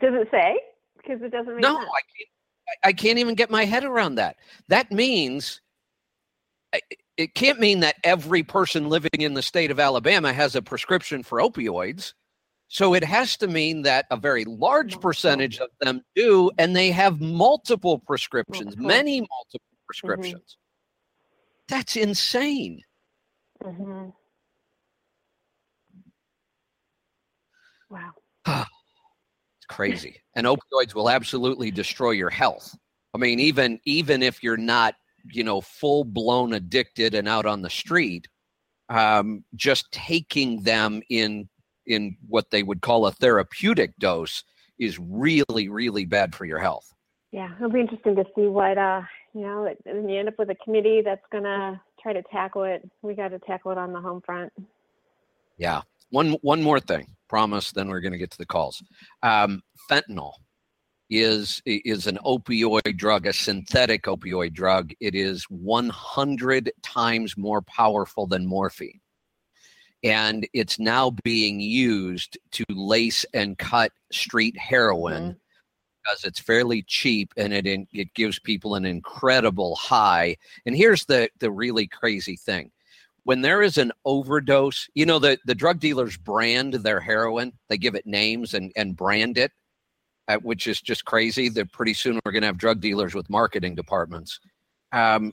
Does it say? Because it doesn't make no, sense. I can't. I can't even get my head around that. That means it can't mean that every person living in the state of Alabama has a prescription for opioids. So it has to mean that a very large percentage of them do, and they have multiple prescriptions, multiple. many multiple mm-hmm. prescriptions. Mm-hmm. That's insane. Mm-hmm. Wow. [SIGHS] it's crazy. And opioids will absolutely destroy your health. I mean, even even if you're not, you know, full blown addicted and out on the street, um, just taking them in in what they would call a therapeutic dose is really, really bad for your health. Yeah, it'll be interesting to see what uh, you know. And you end up with a committee that's gonna try to tackle it. We got to tackle it on the home front. Yeah. One one more thing. Promise. Then we're going to get to the calls. Um, fentanyl is is an opioid drug, a synthetic opioid drug. It is 100 times more powerful than morphine, and it's now being used to lace and cut street heroin. Mm-hmm because it's fairly cheap and it it gives people an incredible high. And here's the the really crazy thing. When there is an overdose, you know the the drug dealers brand their heroin. They give it names and and brand it, uh, which is just crazy. That pretty soon we're going to have drug dealers with marketing departments. Um,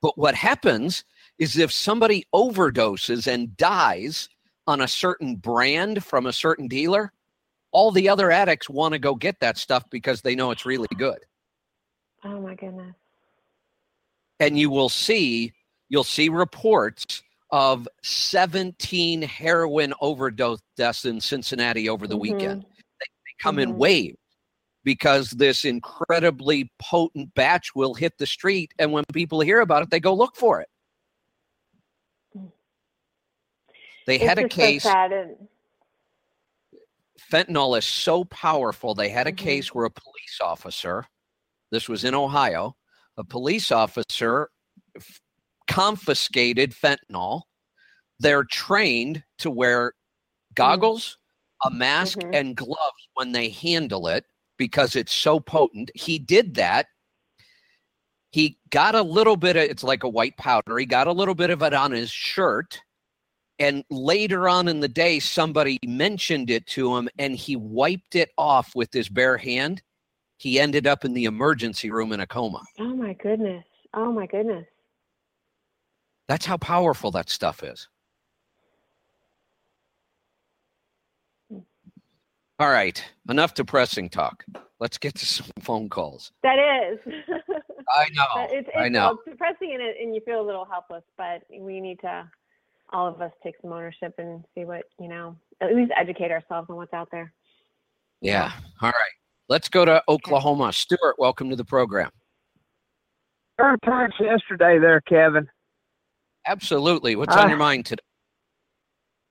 but what happens is if somebody overdoses and dies on a certain brand from a certain dealer, all the other addicts want to go get that stuff because they know it's really good. Oh my goodness. And you will see you'll see reports of 17 heroin overdose deaths in Cincinnati over the mm-hmm. weekend. They, they come mm-hmm. in waves because this incredibly potent batch will hit the street and when people hear about it they go look for it. They it's had a case so and- fentanyl is so powerful. They had a mm-hmm. case where a police officer, this was in Ohio, a police officer confiscated fentanyl. They're trained to wear goggles, a mask, mm-hmm. and gloves when they handle it because it's so potent. He did that. He got a little bit of it's like a white powder. He got a little bit of it on his shirt and later on in the day, somebody mentioned it to him and he wiped it off with his bare hand. He ended up in the emergency room in a coma. Oh my goodness. Oh my goodness. That's how powerful that stuff is. All right, enough depressing talk. Let's get to [LAUGHS] some phone calls. That is. [LAUGHS] I know. It's, it's, I know. It's depressing and, it, and you feel a little helpless, but we need to all of us take some ownership and see what you know at least educate ourselves on what's out there yeah all right let's go to oklahoma okay. stuart welcome to the program Our times yesterday there kevin absolutely what's uh, on your mind today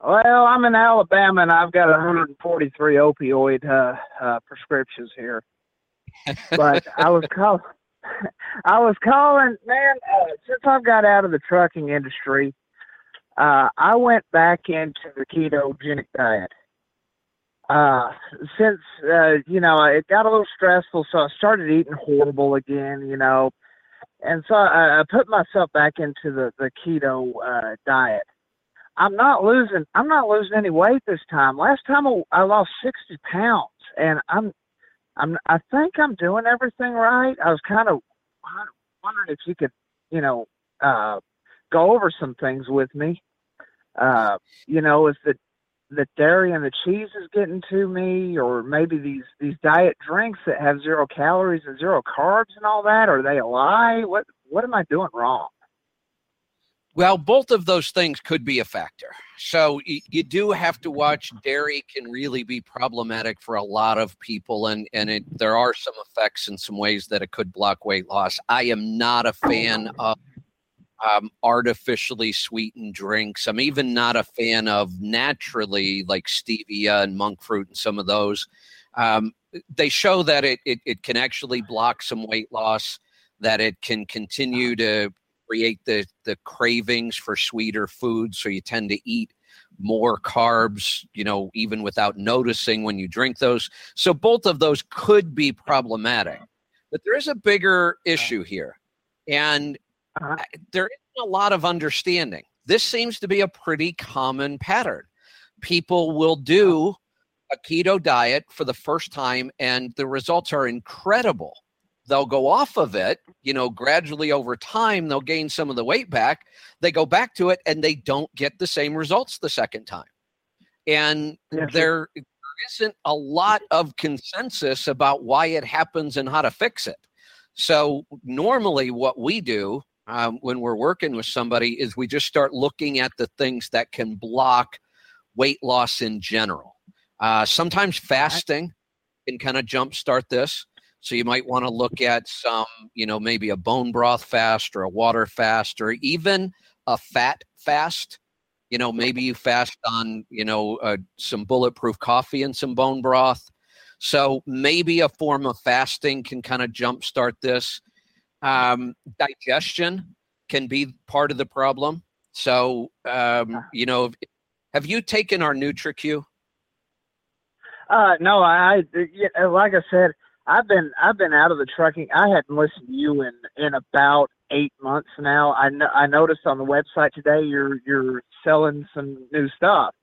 well i'm in alabama and i've got 143 opioid uh, uh, prescriptions here but [LAUGHS] i was calling [LAUGHS] i was calling man uh, since i've got out of the trucking industry uh, I went back into the ketogenic diet. Uh, since, uh, you know, it got a little stressful, so I started eating horrible again, you know. And so I, I put myself back into the, the keto uh, diet. I'm not losing. I'm not losing any weight this time. Last time I, lost 60 pounds, and I'm, I'm. I think I'm doing everything right. I was kind of wondering if you could, you know, uh, go over some things with me. Uh, you know, is the the dairy and the cheese is getting to me, or maybe these these diet drinks that have zero calories and zero carbs and all that? Are they a lie? What what am I doing wrong? Well, both of those things could be a factor. So you, you, do have to watch. Dairy can really be problematic for a lot of people, and and it, there are some effects and some ways that it could block weight loss. I am not a fan of um, artificially sweetened drinks. I'm even not a fan of naturally like stevia and monk fruit and some of those. Um, they show that it, it, it can actually block some weight loss, that it can continue to create the, the cravings for sweeter foods. So you tend to eat more carbs, you know, even without noticing when you drink those. So both of those could be problematic. But there is a bigger issue here, and Uh-huh. there isn't a lot of understanding. This seems to be a pretty common pattern. People will do a keto diet for the first time, and the results are incredible. They'll go off of it, you know, gradually over time, they'll gain some of the weight back. They go back to it and they don't get the same results the second time. And Yes, there, there isn't a lot of consensus about why it happens and how to fix it. So, normally, what we do um, when we're working with somebody is we just start looking at the things that can block weight loss in general. Uh, sometimes fasting can kind of jumpstart this. So you might want to look at some, you know, maybe a bone broth fast or a water fast or even a fat fast. You know, maybe you fast on, you know, uh, some bulletproof coffee and some bone broth. So maybe a form of fasting can kind of jumpstart this. Um, digestion can be part of the problem. So, um, you know, have you taken our NutriQ? Uh, no, I, I like I said, I've been I've been out of the trucking. I hadn't listened to you in in about eight months now. I no, I noticed on the website today you're you're selling some new stuff,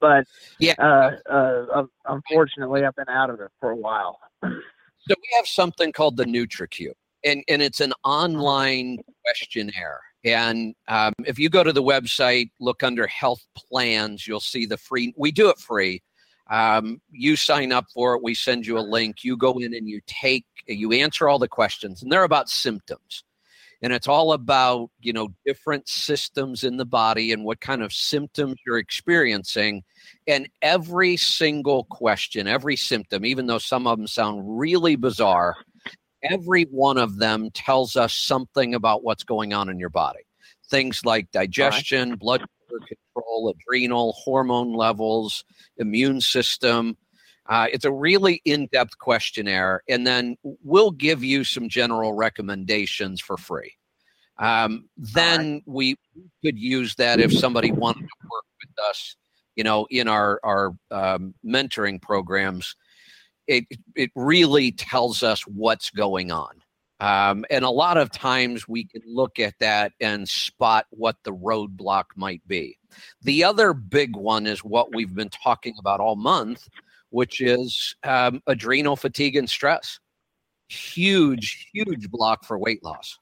but Yeah. uh, uh, unfortunately, I've been out of it for a while. So we have something called the NutriQ, and and it's an online questionnaire. And um, if you go to the website, look under health plans, you'll see the free. We do it free. Um, you sign up for it. We send you a link. You go in and you take. You answer all the questions, and they're about symptoms. And it's all about you know different systems in the body and what kind of symptoms you're experiencing. And every single question, every symptom, even though some of them sound really bizarre, every one of them tells us something about what's going on in your body. Things like digestion, blood sugar control, adrenal, hormone levels, immune system. Uh, it's a really in depth questionnaire, and then we'll give you some general recommendations for free. Um, then we could use that if somebody wanted to work with us, you know, in our our um, mentoring programs. It it really tells us what's going on, um, and a lot of times we can look at that and spot what the roadblock might be. The other big one is what we've been talking about all month, which is um, adrenal fatigue and stress. Huge, huge block for weight loss.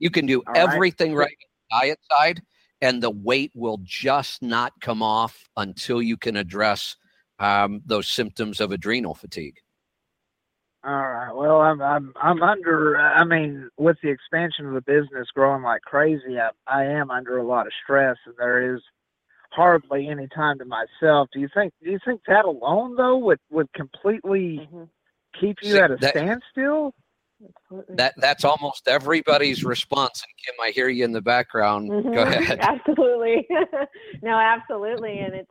You can do All right. everything right on the diet side, and the weight will just not come off until you can address um, those symptoms of adrenal fatigue. All right. Well, I'm I'm I'm under. I mean, with the expansion of the business growing like crazy, I, I am under a lot of stress, and there is hardly any time to myself. Do you think? Do you think that alone though would would completely Mhm. keep you See, at a that- standstill? That that's almost everybody's response. And Kim, I hear you in the background. Go Mhm. ahead. [LAUGHS] Absolutely. [LAUGHS] no, absolutely. And it's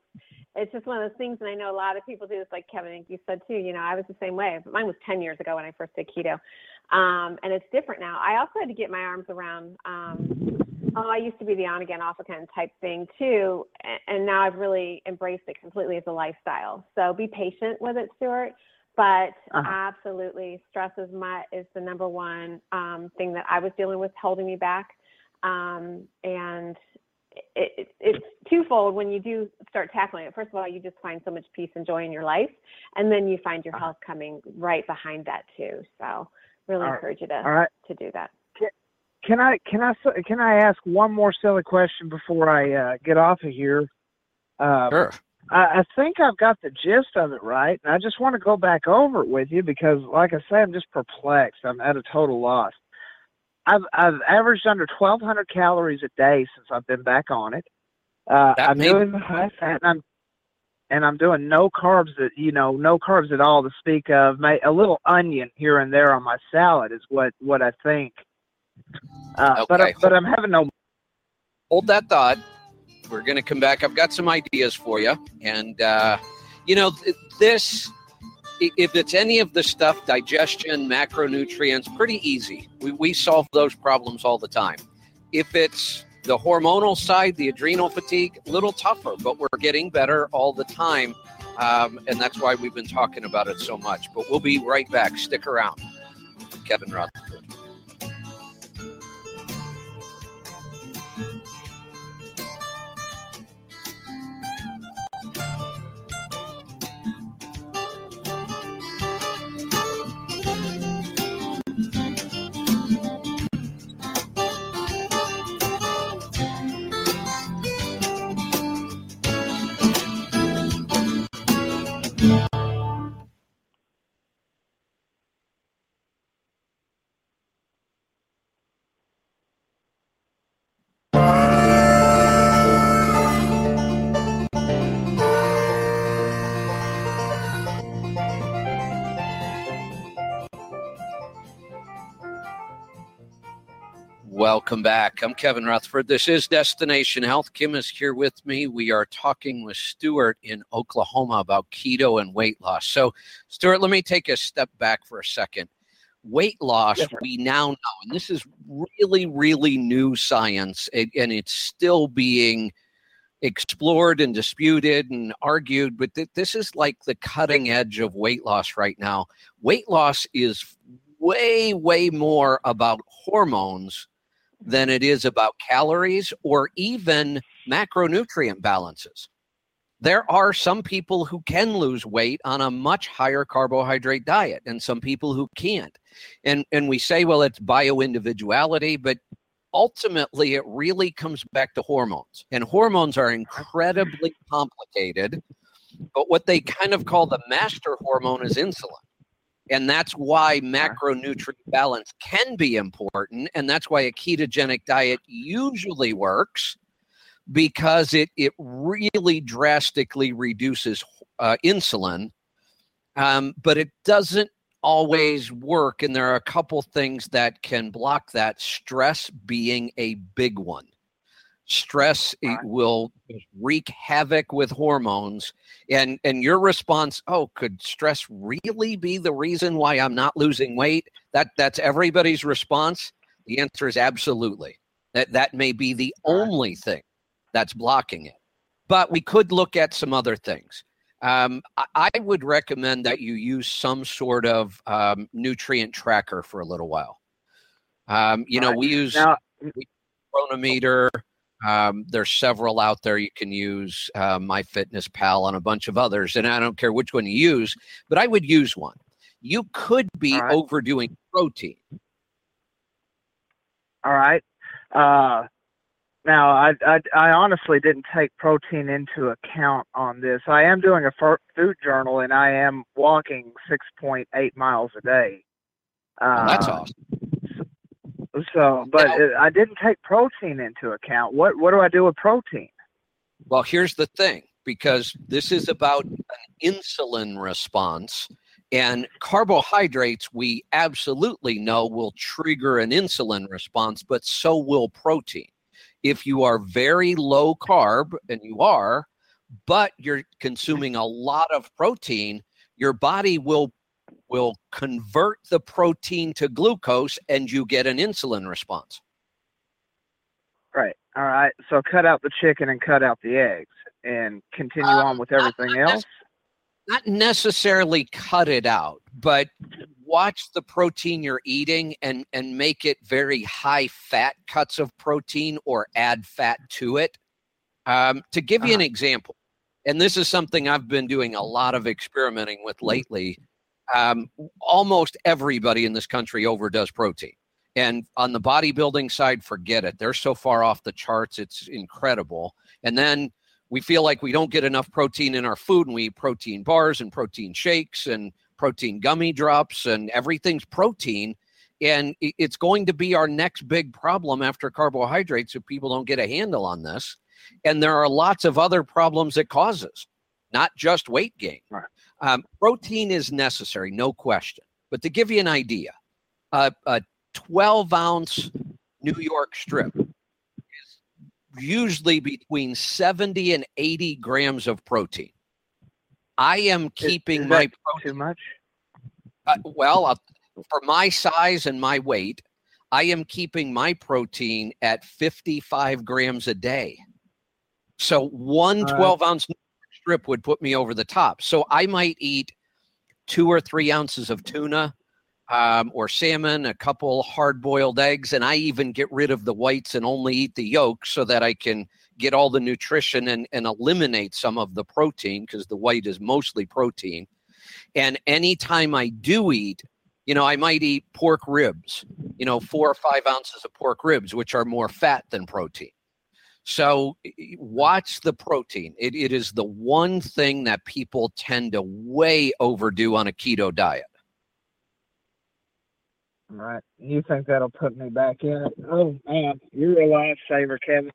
it's just one of those things and I know a lot of people do this like Kevin and you said too, you know, I was the same way. Mine was ten years ago when I first did keto. Um, and it's different now. I also had to get my arms around um oh, I used to be the on again, off again type thing too. And now I've really embraced it completely as a lifestyle. So be patient with it, Stuart. But Uh-huh. absolutely, stress is my is the number one um, thing that I was dealing with, holding me back. Um, and it, it, it's twofold when you do start tackling it. First of all, you just find so much peace and joy in your life, and then you find your Uh-huh. health coming right behind that too. So, really All right. encourage you to All right. to do that. Can I can I s- can I ask one more silly question before I uh, get off of here? Uh, Sure. I, I think I've got the gist of it right, and I just want to go back over it with you because, like I say, I'm just perplexed. I'm at a total loss. I've I've averaged under 1,200 calories a day since I've been back on it. Uh, I'm doing the high fat, and I'm and I'm doing no carbs that you know, no carbs at all to speak of. May, a little onion here and there on my salad is what what I think. Uh, But I, Okay. but I'm having no. hold that thought. We're going to come back. I've got some ideas for you. And, uh, you know, th- this, if it's any of the stuff, digestion, macronutrients, pretty easy. We, we solve those problems all the time. If it's the hormonal side, the adrenal fatigue, a little tougher, but we're getting better all the time. Um, and that's why we've been talking about it so much. But we'll be right back. Stick around. Kevin Rutherford. Welcome back. I'm Kevin Rutherford. This is Destination Health. Kim is here with me. We are talking with Stuart in Oklahoma about keto and weight loss. So, Stuart, let me take a step back for a second. Weight loss, yes, we now know, and this is really, really new science, and it's still being explored and disputed and argued, but this is like the cutting edge of weight loss right now. Weight loss is way, way more about hormones than it is about calories or even macronutrient balances. There are some people who can lose weight on a much higher carbohydrate diet and some people who can't. And and we say well it's bio individuality but ultimately it really comes back to hormones. And hormones are incredibly complicated. But what they kind of call the master hormone is insulin. And that's why macronutrient balance can be important. And that's why a ketogenic diet usually works because it, it really drastically reduces uh, insulin. Um, but it doesn't always work. And there are a couple things that can block that, stress being a big one. Stress right. will wreak havoc with hormones. And and your response, oh, could stress really be the reason why I'm not losing weight? That that's everybody's response. The answer is absolutely. That that may be the only thing that's blocking it. But we could look at some other things. Um, I, I, would recommend that you use some sort of um, nutrient tracker for a little while. Um, you know, we use now, Cronometer. Um, there's several out there you can use, uh, MyFitnessPal and a bunch of others, and I don't care which one you use, but I would use one. You could be right. overdoing protein. All right. Uh, now, I, I, I honestly didn't take protein into account on this. I am doing a food journal, and I am walking 6.8 miles a day. Uh, that's awesome. So, but now, I didn't take protein into account. What what do I do with protein? Well, here's the thing because this is about an insulin response and carbohydrates we absolutely know will trigger an insulin response, but so will protein. If you are very low carb and you are, but you're consuming a lot of protein, your body will will convert the protein to glucose and you get an insulin response. Right. All right. So cut out the chicken and cut out the eggs and continue uh, on with everything not, else? Not necessarily cut it out, but watch the protein you're eating and and make it very high fat cuts of protein or add fat to it. Um, to give you uh-huh. an example, and this is something I've been doing a lot of experimenting with lately um, almost everybody in this country overdoes protein. And on the bodybuilding side, forget it. They're so far off the charts, it's incredible. And then we feel like we don't get enough protein in our food, and we eat protein bars and protein shakes and protein gummy drops, and everything's protein. And it's going to be our next big problem after carbohydrates if people don't get a handle on this. And there are lots of other problems it causes, not just weight gain. Right. Um, protein is necessary, no question. But to give you an idea, uh, a 12 ounce New York strip is usually between 70 and 80 grams of protein. I am keeping is, is my protein. Too much? Uh, well, uh, for my size and my weight, I am keeping my protein at 55 grams a day. So one 12 ounce strip would put me over the top. So I might eat two or three ounces of tuna, um, or salmon, a couple hard boiled eggs, and I even get rid of the whites and only eat the yolks so that I can get all the nutrition and, and eliminate some of the protein because the white is mostly protein. And anytime I do eat, you know, I might eat pork ribs, you know, four or five ounces of pork ribs, which are more fat than protein. So watch the protein. It, it is the one thing that people tend to way overdo on a keto diet. Right. You think that'll put me back in it? Oh man, you're a lifesaver, Kevin.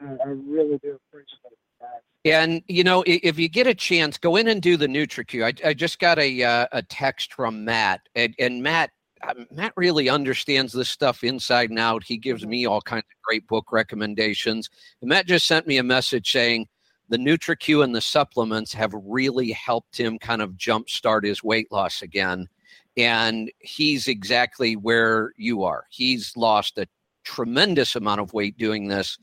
I, I really do appreciate that. And you know, if you get a chance, go in and do the NutriQ. I, I just got a uh, a text from Matt, and, and Matt Uh, Matt really understands this stuff inside and out. He gives mm-hmm. me all kinds of great book recommendations. And Matt just sent me a message saying the NutriQ and the supplements have really helped him kind of jumpstart his weight loss again and he's exactly where you are. He's lost a tremendous amount of weight doing this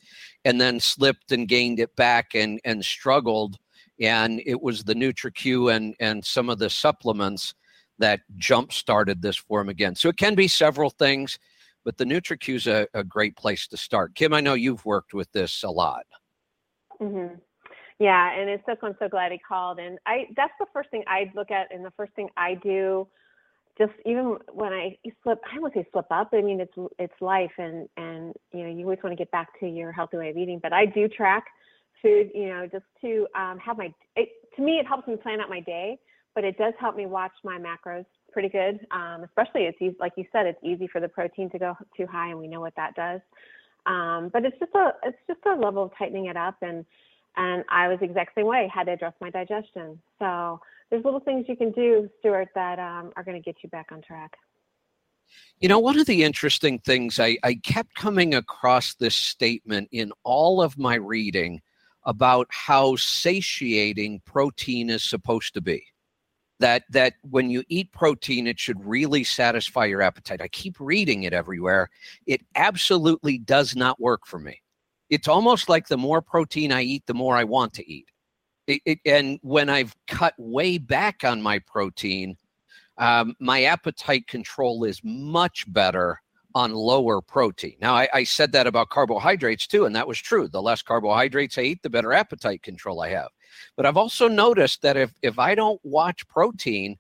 and then slipped and gained it back and and struggled and it was the NutriQ and and some of the supplements that jump started this for him again. So it can be several things, but the NutriQ is a, a great place to start. Kim, I know you've worked with this a lot. Mm-hmm. Yeah, and it's so I'm so glad he called. And I that's the first thing I look at, and the first thing I do just even when I slip, I would say slip up. I mean, it's it's life, and and you know, you always want to get back to your healthy way of eating. But I do track food, you know, just to um, have my. It, to me, it helps me plan out my day, but it does help me watch my macros pretty good. Um, especially it's easy, like you said, it's easy for the protein to go too high, and we know what that does. Um, but it's just a it's just a level of tightening it up, and and I was exact same way. Had to address my digestion, so there's little things you can do, Stuart, that um, are going to get you back on track. You know, one of the interesting things I, I kept coming across this statement in all of my reading about how satiating protein is supposed to be. That that when you eat protein, it should really satisfy your appetite. I keep reading it everywhere. It absolutely does not work for me. It's almost like the more protein I eat, the more I want to eat. It, it, and when I've cut way back on my protein, um, my appetite control is much better on lower protein. Now, I, I, said that about carbohydrates too, and that was true. The less carbohydrates I eat, the better appetite control I have. But I've also noticed that if, if I don't watch protein,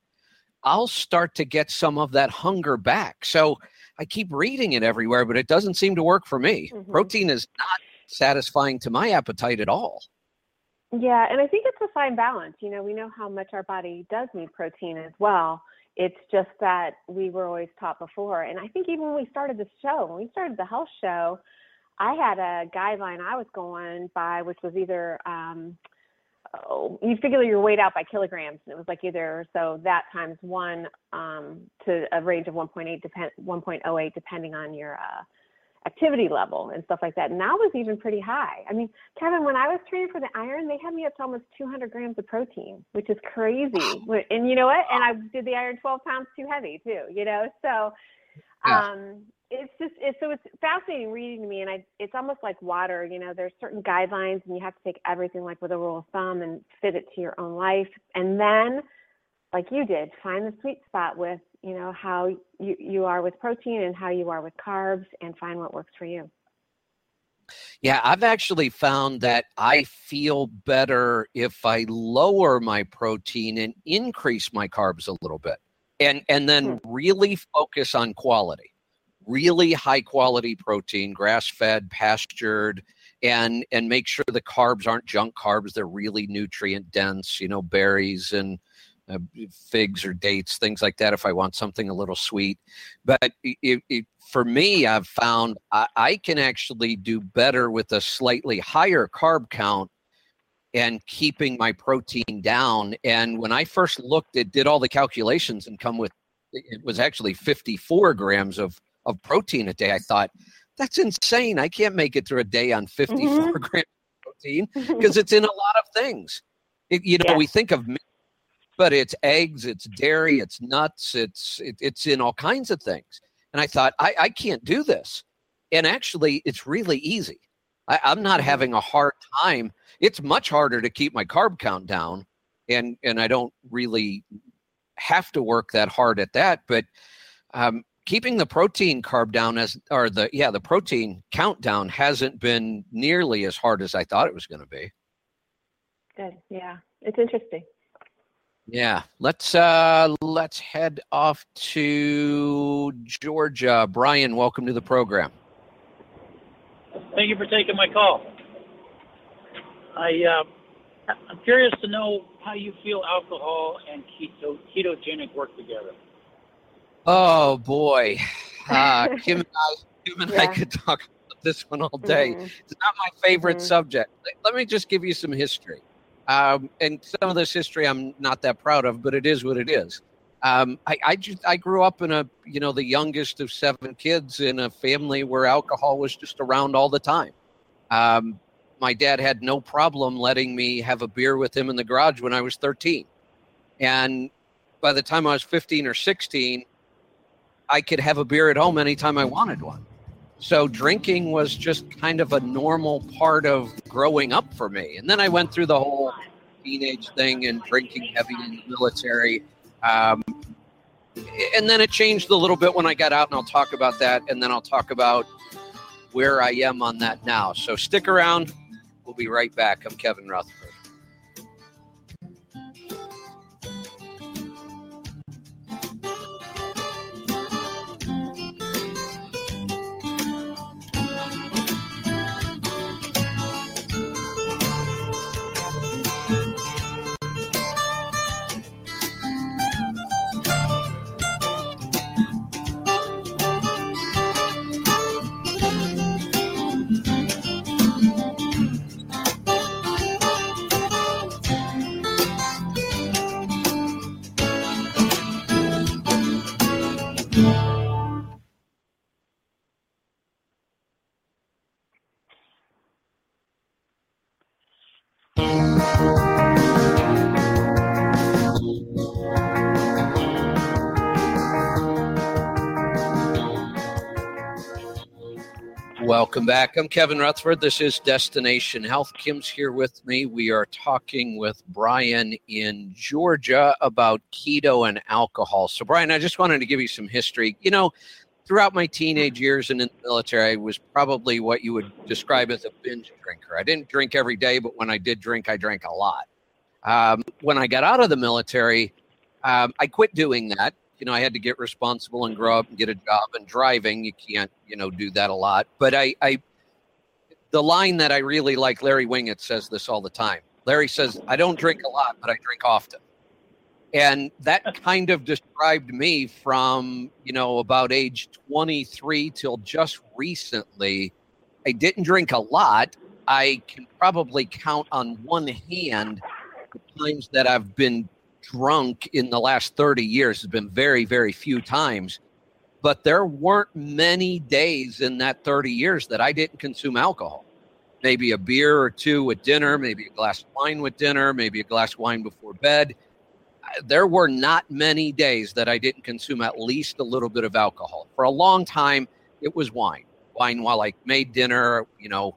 I'll start to get some of that hunger back. So I keep reading it everywhere, but it doesn't seem to work for me. Mm-hmm. Protein is not satisfying to my appetite at all. Yeah, and I think it's a fine balance. You know, we know how much our body does need protein as well. It's just that we were always taught before. And I think even when we started the show, when we started the health show, I had a guideline I was going by, which was either um, oh, you figure your weight out by kilograms, and it was like either so that times one um, to a range of 1.8 depend 1.08 depending on your uh, activity level and stuff like that. And that was even pretty high. I mean, Kevin, when I was training for the iron, they had me up to almost 200 grams of protein, which is crazy. And you know what? And I did the iron 12 pounds too heavy too, you know? So, um, it's just, it's, so it's fascinating reading to me. And I, it's almost like water, you know, there's certain guidelines and you have to take everything like with a rule of thumb and fit it to your own life. And then, like you did, find the sweet spot with you know how you, you are with protein and how you are with carbs and find what works for you yeah i've actually found that i feel better if i lower my protein and increase my carbs a little bit and and then hmm. really focus on quality really high quality protein grass fed pastured and and make sure the carbs aren't junk carbs they're really nutrient dense you know berries and uh, figs or dates, things like that, if I want something a little sweet. But it, it, for me, I've found I, I, can actually do better with a slightly higher carb count and keeping my protein down. And when I first looked it did all the calculations and come with, it was actually 54 grams of, of protein a day. I thought, that's insane. I can't make it through a day on 54 mm-hmm. grams of protein [LAUGHS] because it's in a lot of things. It, you know, yeah. we think of but it's eggs, it's dairy, it's nuts, it's it, it's in all kinds of things. And I thought, I, I can't do this. And actually, it's really easy. I, I'm not mm-hmm. having a hard time. It's much harder to keep my carb count down, and and I don't really have to work that hard at that. But um, keeping the protein carb down as or the yeah the protein countdown hasn't been nearly as hard as I thought it was going to be. Good. Yeah, it's interesting. Yeah, let's uh let's head off to Georgia. Brian, welcome to the program. Thank you for taking my call. I uh, I'm curious to know how you feel alcohol and keto ketogenic work together. Oh boy, uh, [LAUGHS] Kim and I, Kim and I could talk about this one all day. Mhm. It's not my favorite Mhm. subject. Let- Let me just give you some history. Um, and some of this history I'm not that proud of, but it is what it is. Um, I, I just I grew up in a you know the youngest of seven kids in a family where alcohol was just around all the time. Um, my dad had no problem letting me have a beer with him in the garage when I was 13, and by the time I was 15 or 16, I could have a beer at home anytime I wanted one. So drinking was just kind of a normal part of growing up for me. And then I went through the whole teenage thing and drinking heavy in the military. Um, and then it changed a little bit when I got out, and I'll talk about that. And then I'll talk about where I am on that now. So stick around. We'll be right back. I'm Kevin Rutherford. Welcome back. I'm Kevin Rutherford. This is Destination Health. Kim's here with me. We are talking with Brian in Georgia about keto and alcohol. So, Brian, I just wanted to give you some history. You know, throughout my teenage years and in the military, I was probably what you would describe as a binge drinker. I didn't drink every day, but when I did drink, I drank a lot. Um, when I got out of the military, um, I quit doing that you know, I had to get responsible and grow up and get a job and driving. You can't, you know, do that a lot. But I, I, the line that I really like, Larry Winget says this all the time. Larry says, I don't drink a lot, but I drink often. And that [LAUGHS] kind of described me from, you know, about age 23 till just recently. I didn't drink a lot. I can probably count on one hand the times that I've been drunk in the last 30 years has been very, very few times. But there weren't many days in that 30 years that I didn't consume alcohol. Maybe a beer or two with dinner, maybe a glass of wine with dinner, maybe a glass of wine before bed. There were not many days that I didn't consume at least a little bit of alcohol. For a long time, it was wine. Wine while I made dinner, you know,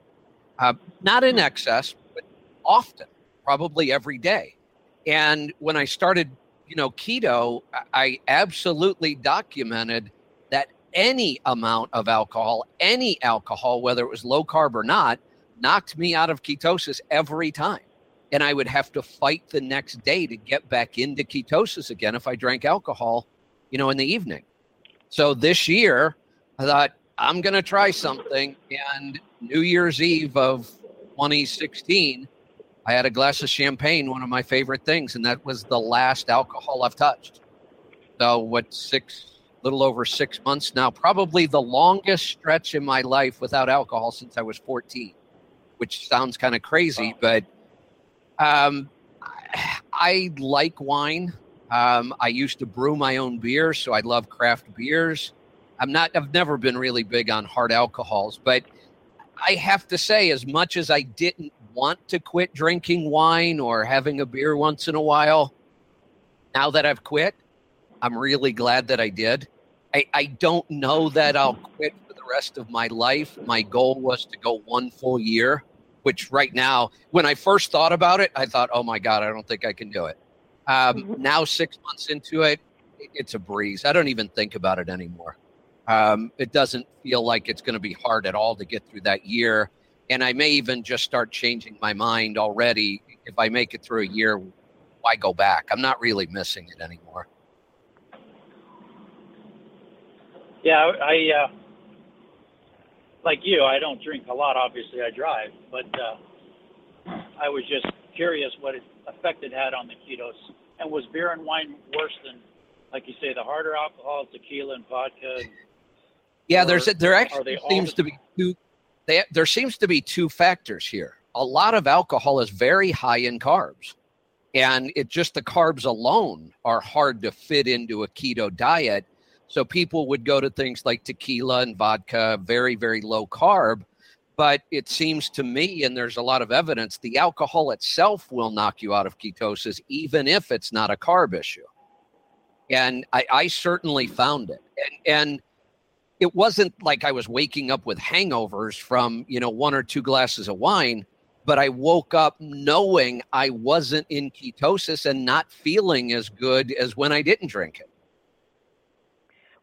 uh, not in excess, but often, probably every day. And when I started, you know, keto, I- absolutely documented that any amount of alcohol, any alcohol, whether it was low carb or not, knocked me out of ketosis every time. And I would have to fight the next day to get back into ketosis again if I drank alcohol, you know, in the evening. So this year, I thought, I'm going to try something. And New Year's Eve of 2016, I had a glass of champagne, one of my favorite things, and that was the last alcohol I've touched. So, what, six, little over six months now, probably the longest stretch in my life without alcohol since I was 14, which sounds kind of crazy, but um, I like wine. Um, I used to brew my own beer, so I love craft beers. I'm not, I've never been really big on hard alcohols, but I have to say, as much as I didn't want to quit drinking wine or having a beer once in a while, now that I've quit, I'm really glad that I did. I, I don't know that I'll quit for the rest of my life. My goal was to go one full year, which right now, when I first thought about it, I thought, oh my God, I don't think I can do it. Um, Mhm. now, six months into it, it, it's a breeze. I don't even think about it anymore. Um, it doesn't feel like it's going to be hard at all to get through that year. And I may even just start changing my mind already. If I make it through a year, why go back? I'm not really missing it anymore. Yeah, I uh, like you. I don't drink a lot. Obviously, I drive, but uh, I was just curious what effect it had on the ketos. And was beer and wine worse than, like you say, the harder alcohol, tequila and vodka? Yeah, there's a, there actually seems the- to be two. They, there seems to be two factors here. A lot of alcohol is very high in carbs, and it just the carbs alone are hard to fit into a keto diet. So people would go to things like tequila and vodka, very very low carb. But it seems to me, and there's a lot of evidence, the alcohol itself will knock you out of ketosis, even if it's not a carb issue. And I, I certainly found it. And, and it wasn't like I was waking up with hangovers from, you know, one or two glasses of wine, but I woke up knowing I wasn't in ketosis and not feeling as good as when I didn't drink it.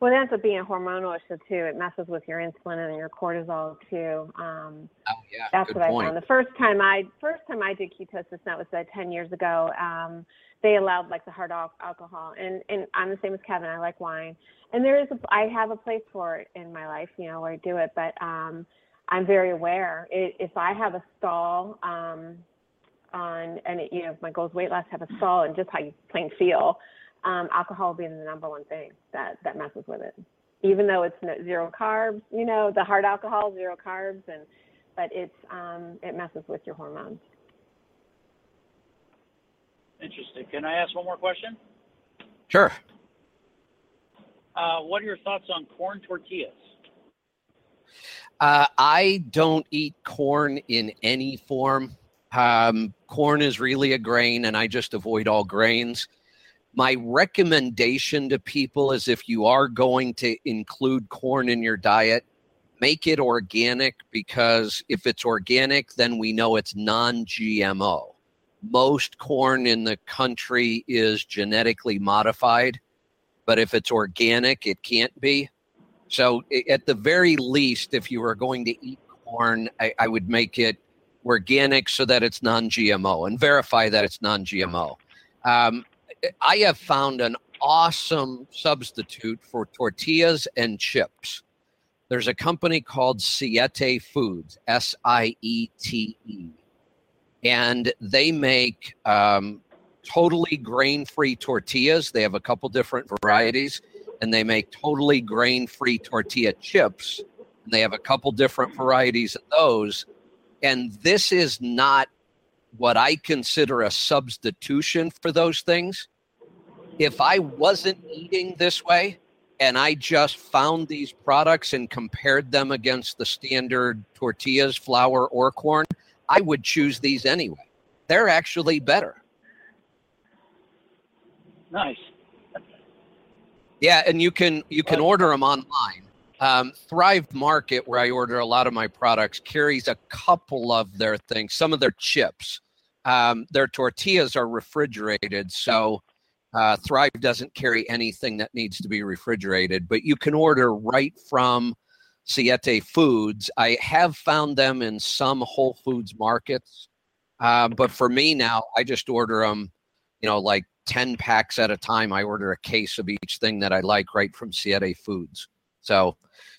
Well, it ends up being a hormonal issue too. It messes with your insulin and your cortisol too. Um, Oh yeah, that's good what point. I found. The first time I first time I did ketosis, that was uh, ten years ago. Um, they allowed like the hard al- alcohol, and and I'm the same as Kevin. I like wine, and there is a, I have a place for it in my life, you know, where I do it. But um, I'm very aware. It, if I have a stall um, on, and it, you know, if my goals weight loss have a stall, and just how you plain feel, um, alcohol will be the number one thing that that messes with it. Even though it's no, zero carbs, you know, the hard alcohol, zero carbs, and but it's um, it messes with your hormones. Interesting. Can I ask one more question? Sure. Uh, what are your thoughts on corn tortillas? Uh, I don't eat corn in any form. Um, corn is really a grain, and I just avoid all grains. My recommendation to people is if you are going to include corn in your diet, make it organic because if it's organic, then we know it's non GMO. Most corn in the country is genetically modified, but if it's organic, it can't be. So, at the very least, if you are going to eat corn, I, I would make it organic so that it's non GMO and verify that it's non GMO. Um, I have found an awesome substitute for tortillas and chips. There's a company called Siete Foods, S I E T E, and they make um, totally grain free tortillas. They have a couple different varieties, and they make totally grain free tortilla chips. And they have a couple different varieties of those. And this is not what I consider a substitution for those things. If I wasn't eating this way and I just found these products and compared them against the standard tortillas, flour, or corn, I would choose these anyway. They're actually better. Nice. Yeah, and you can you can order them online. Um, Thrive Market, where I order a lot of my products, carries a couple of their things, some of their chips. Um, their tortillas are refrigerated, so uh, Thrive doesn't carry anything that needs to be refrigerated. But you can order right from Siete Foods. I have found them in some Whole Foods markets, uh, but for me now, I just order them. You know, like 10 packs at a time. I order a case of each thing that I like right from Siete Foods. So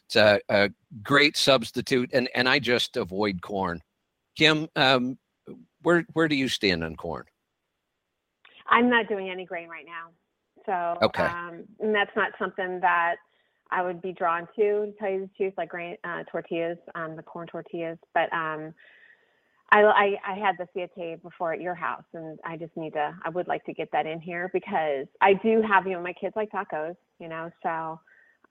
it's a, a great substitute, and, and I just avoid corn. Kim, um, where where do you stand on corn? I'm not doing any grain right now, so Okay. um, and that's not something that I would be drawn to. To tell you the truth, like grain uh, tortillas, um, the corn tortillas, but um, I, I I had the Siete before at your house, and I just need to. I would like to get that in here because I do have you know my kids like tacos, you know, so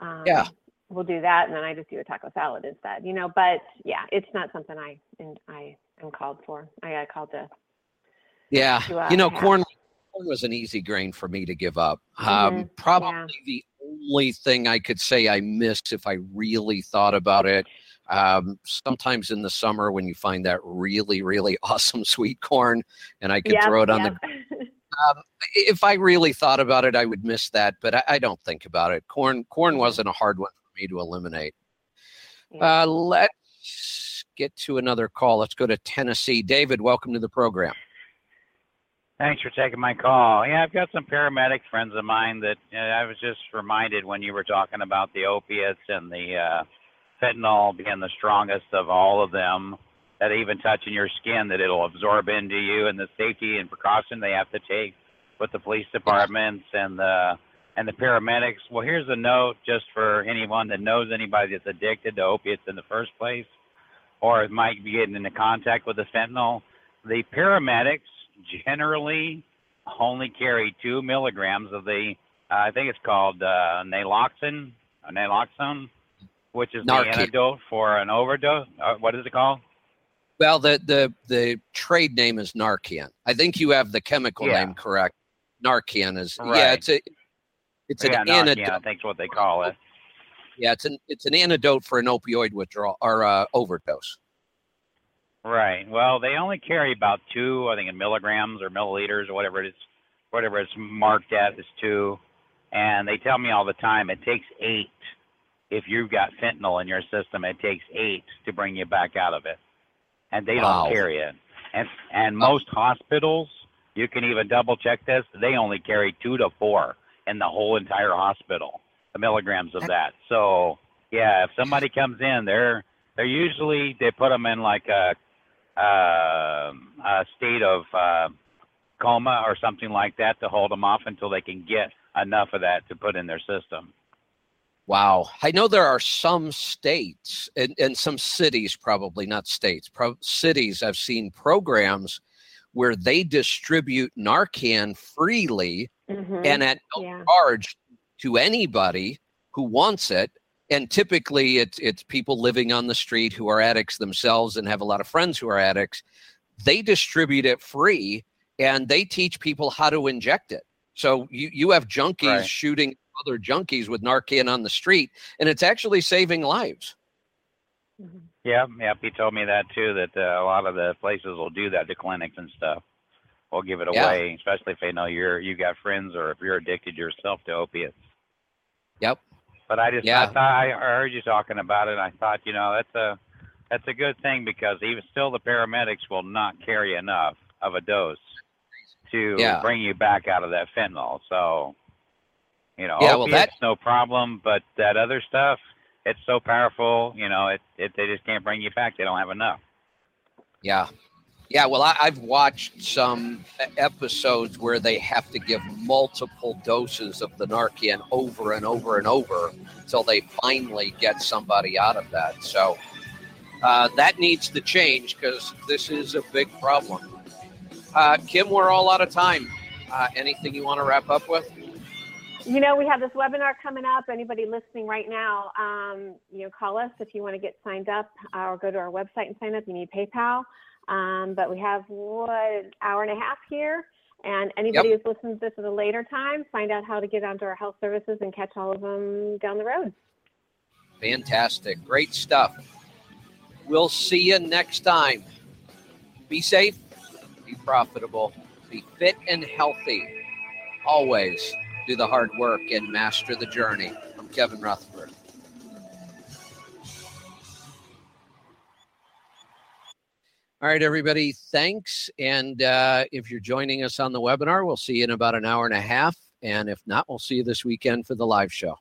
um, Yeah. we'll do that, and then I just do a taco salad instead, you know. But yeah, it's not something I and I am called for. I got called to. Yeah, To, uh, you know, have- corn corn was an easy grain for me to give up. Um, Mhm, probably the only thing I could say I missed if I really thought about it. Um, sometimes in the summer when you find that really, really [LAUGHS] awesome sweet corn, and I could Yep, throw it on the. [LAUGHS] Um, if I really thought about it, I would miss that, but I, I don't think about it. Corn, corn wasn't a hard one for me to eliminate. Yeah. Uh, let's get to another call. Let's go to Tennessee. David, welcome to the program. Thanks for taking my call. Yeah, I've got some paramedic friends of mine that I was just reminded when you were talking about the opiates and the uh, fentanyl being the strongest of all of them, that even touching your skin, that it'll absorb into you, and the safety and precaution they have to take with the police departments and the and the paramedics. Well, here's a note just for anyone that knows anybody that's addicted to opiates in the first place, or might be getting into contact with the fentanyl. The paramedics generally only carry two milligrams of the, uh, I think it's called uh, naloxone, uh, naloxone, which is Narcan. the antidote for an overdose. Uh, what is it called? Well, the the the trade name is Narcan. I think you have the chemical Yeah. name correct. Narcan is right. yeah, it's a it's an Narcan, antidote. I think what they call it. Yeah, it's an it's an antidote for an opioid withdrawal or uh, overdose. Right. Well, they only carry about two, I think, in milligrams or milliliters or whatever it is, whatever it's marked at is two. And they tell me all the time it takes eight. If you've got fentanyl in your system, it takes eight to bring you back out of it. And they Wow. don't carry it. And and most hospitals, you can even double check this, they only carry two to four in the whole entire hospital, the milligrams of that. So yeah, if somebody comes in, they're they're usually they put them in like a a state of uh, coma or something like that to hold them off until they can get enough of that to put in their system. Wow. I know there are some states and, and some cities, probably not states, pro- cities I've seen programs where they distribute Narcan freely Mhm. and at no Yeah. charge to anybody who wants it. And typically it's it's people living on the street who are addicts themselves and have a lot of friends who are addicts. They distribute it free and they teach people how to inject it. So you, you have junkies Right. shooting other junkies with Narcan on the street, and it's actually saving lives. Mhm. Yeah, yeah. He told me that too. That uh, a lot of the places will do that. The clinics and stuff will give it Yeah. away, especially if they know you're you got friends or if you're addicted yourself to opiates. Yep. But I just Yeah. I thought I heard you talking about it. and I thought you know that's a that's a good thing because even still the paramedics will not carry enough of a dose to Yeah. bring you back out of that fentanyl. So you know, Yeah, well, opiates no problem, but that other stuff it's so powerful. You know, it, it they just can't bring you back. They don't have enough. Yeah. Yeah, well, I, I've watched some episodes where they have to give multiple doses of the Narcan over and over and over until they finally get somebody out of that. So uh, that needs to change because this is a big problem. Uh, Kim, we're all out of time. Uh, anything you want to wrap up with? You know, we have this webinar coming up. Anybody listening right now, um, you know, call us if you want to get signed up uh, or go to our website and sign up. You need PayPal. Um, but we have what an hour and a half here. And anybody who's listening to this at a later time, find out how to get onto our health services and catch all of them down the road. Fantastic. Great stuff. We'll see you next time. Be safe, be profitable, be fit and healthy. Always do the hard work and master the journey. I'm Kevin Rutherford. All right, everybody, thanks. And uh, if you're joining us on the webinar, we'll see you in about an hour and a half. And if not, we'll see you this weekend for the live show.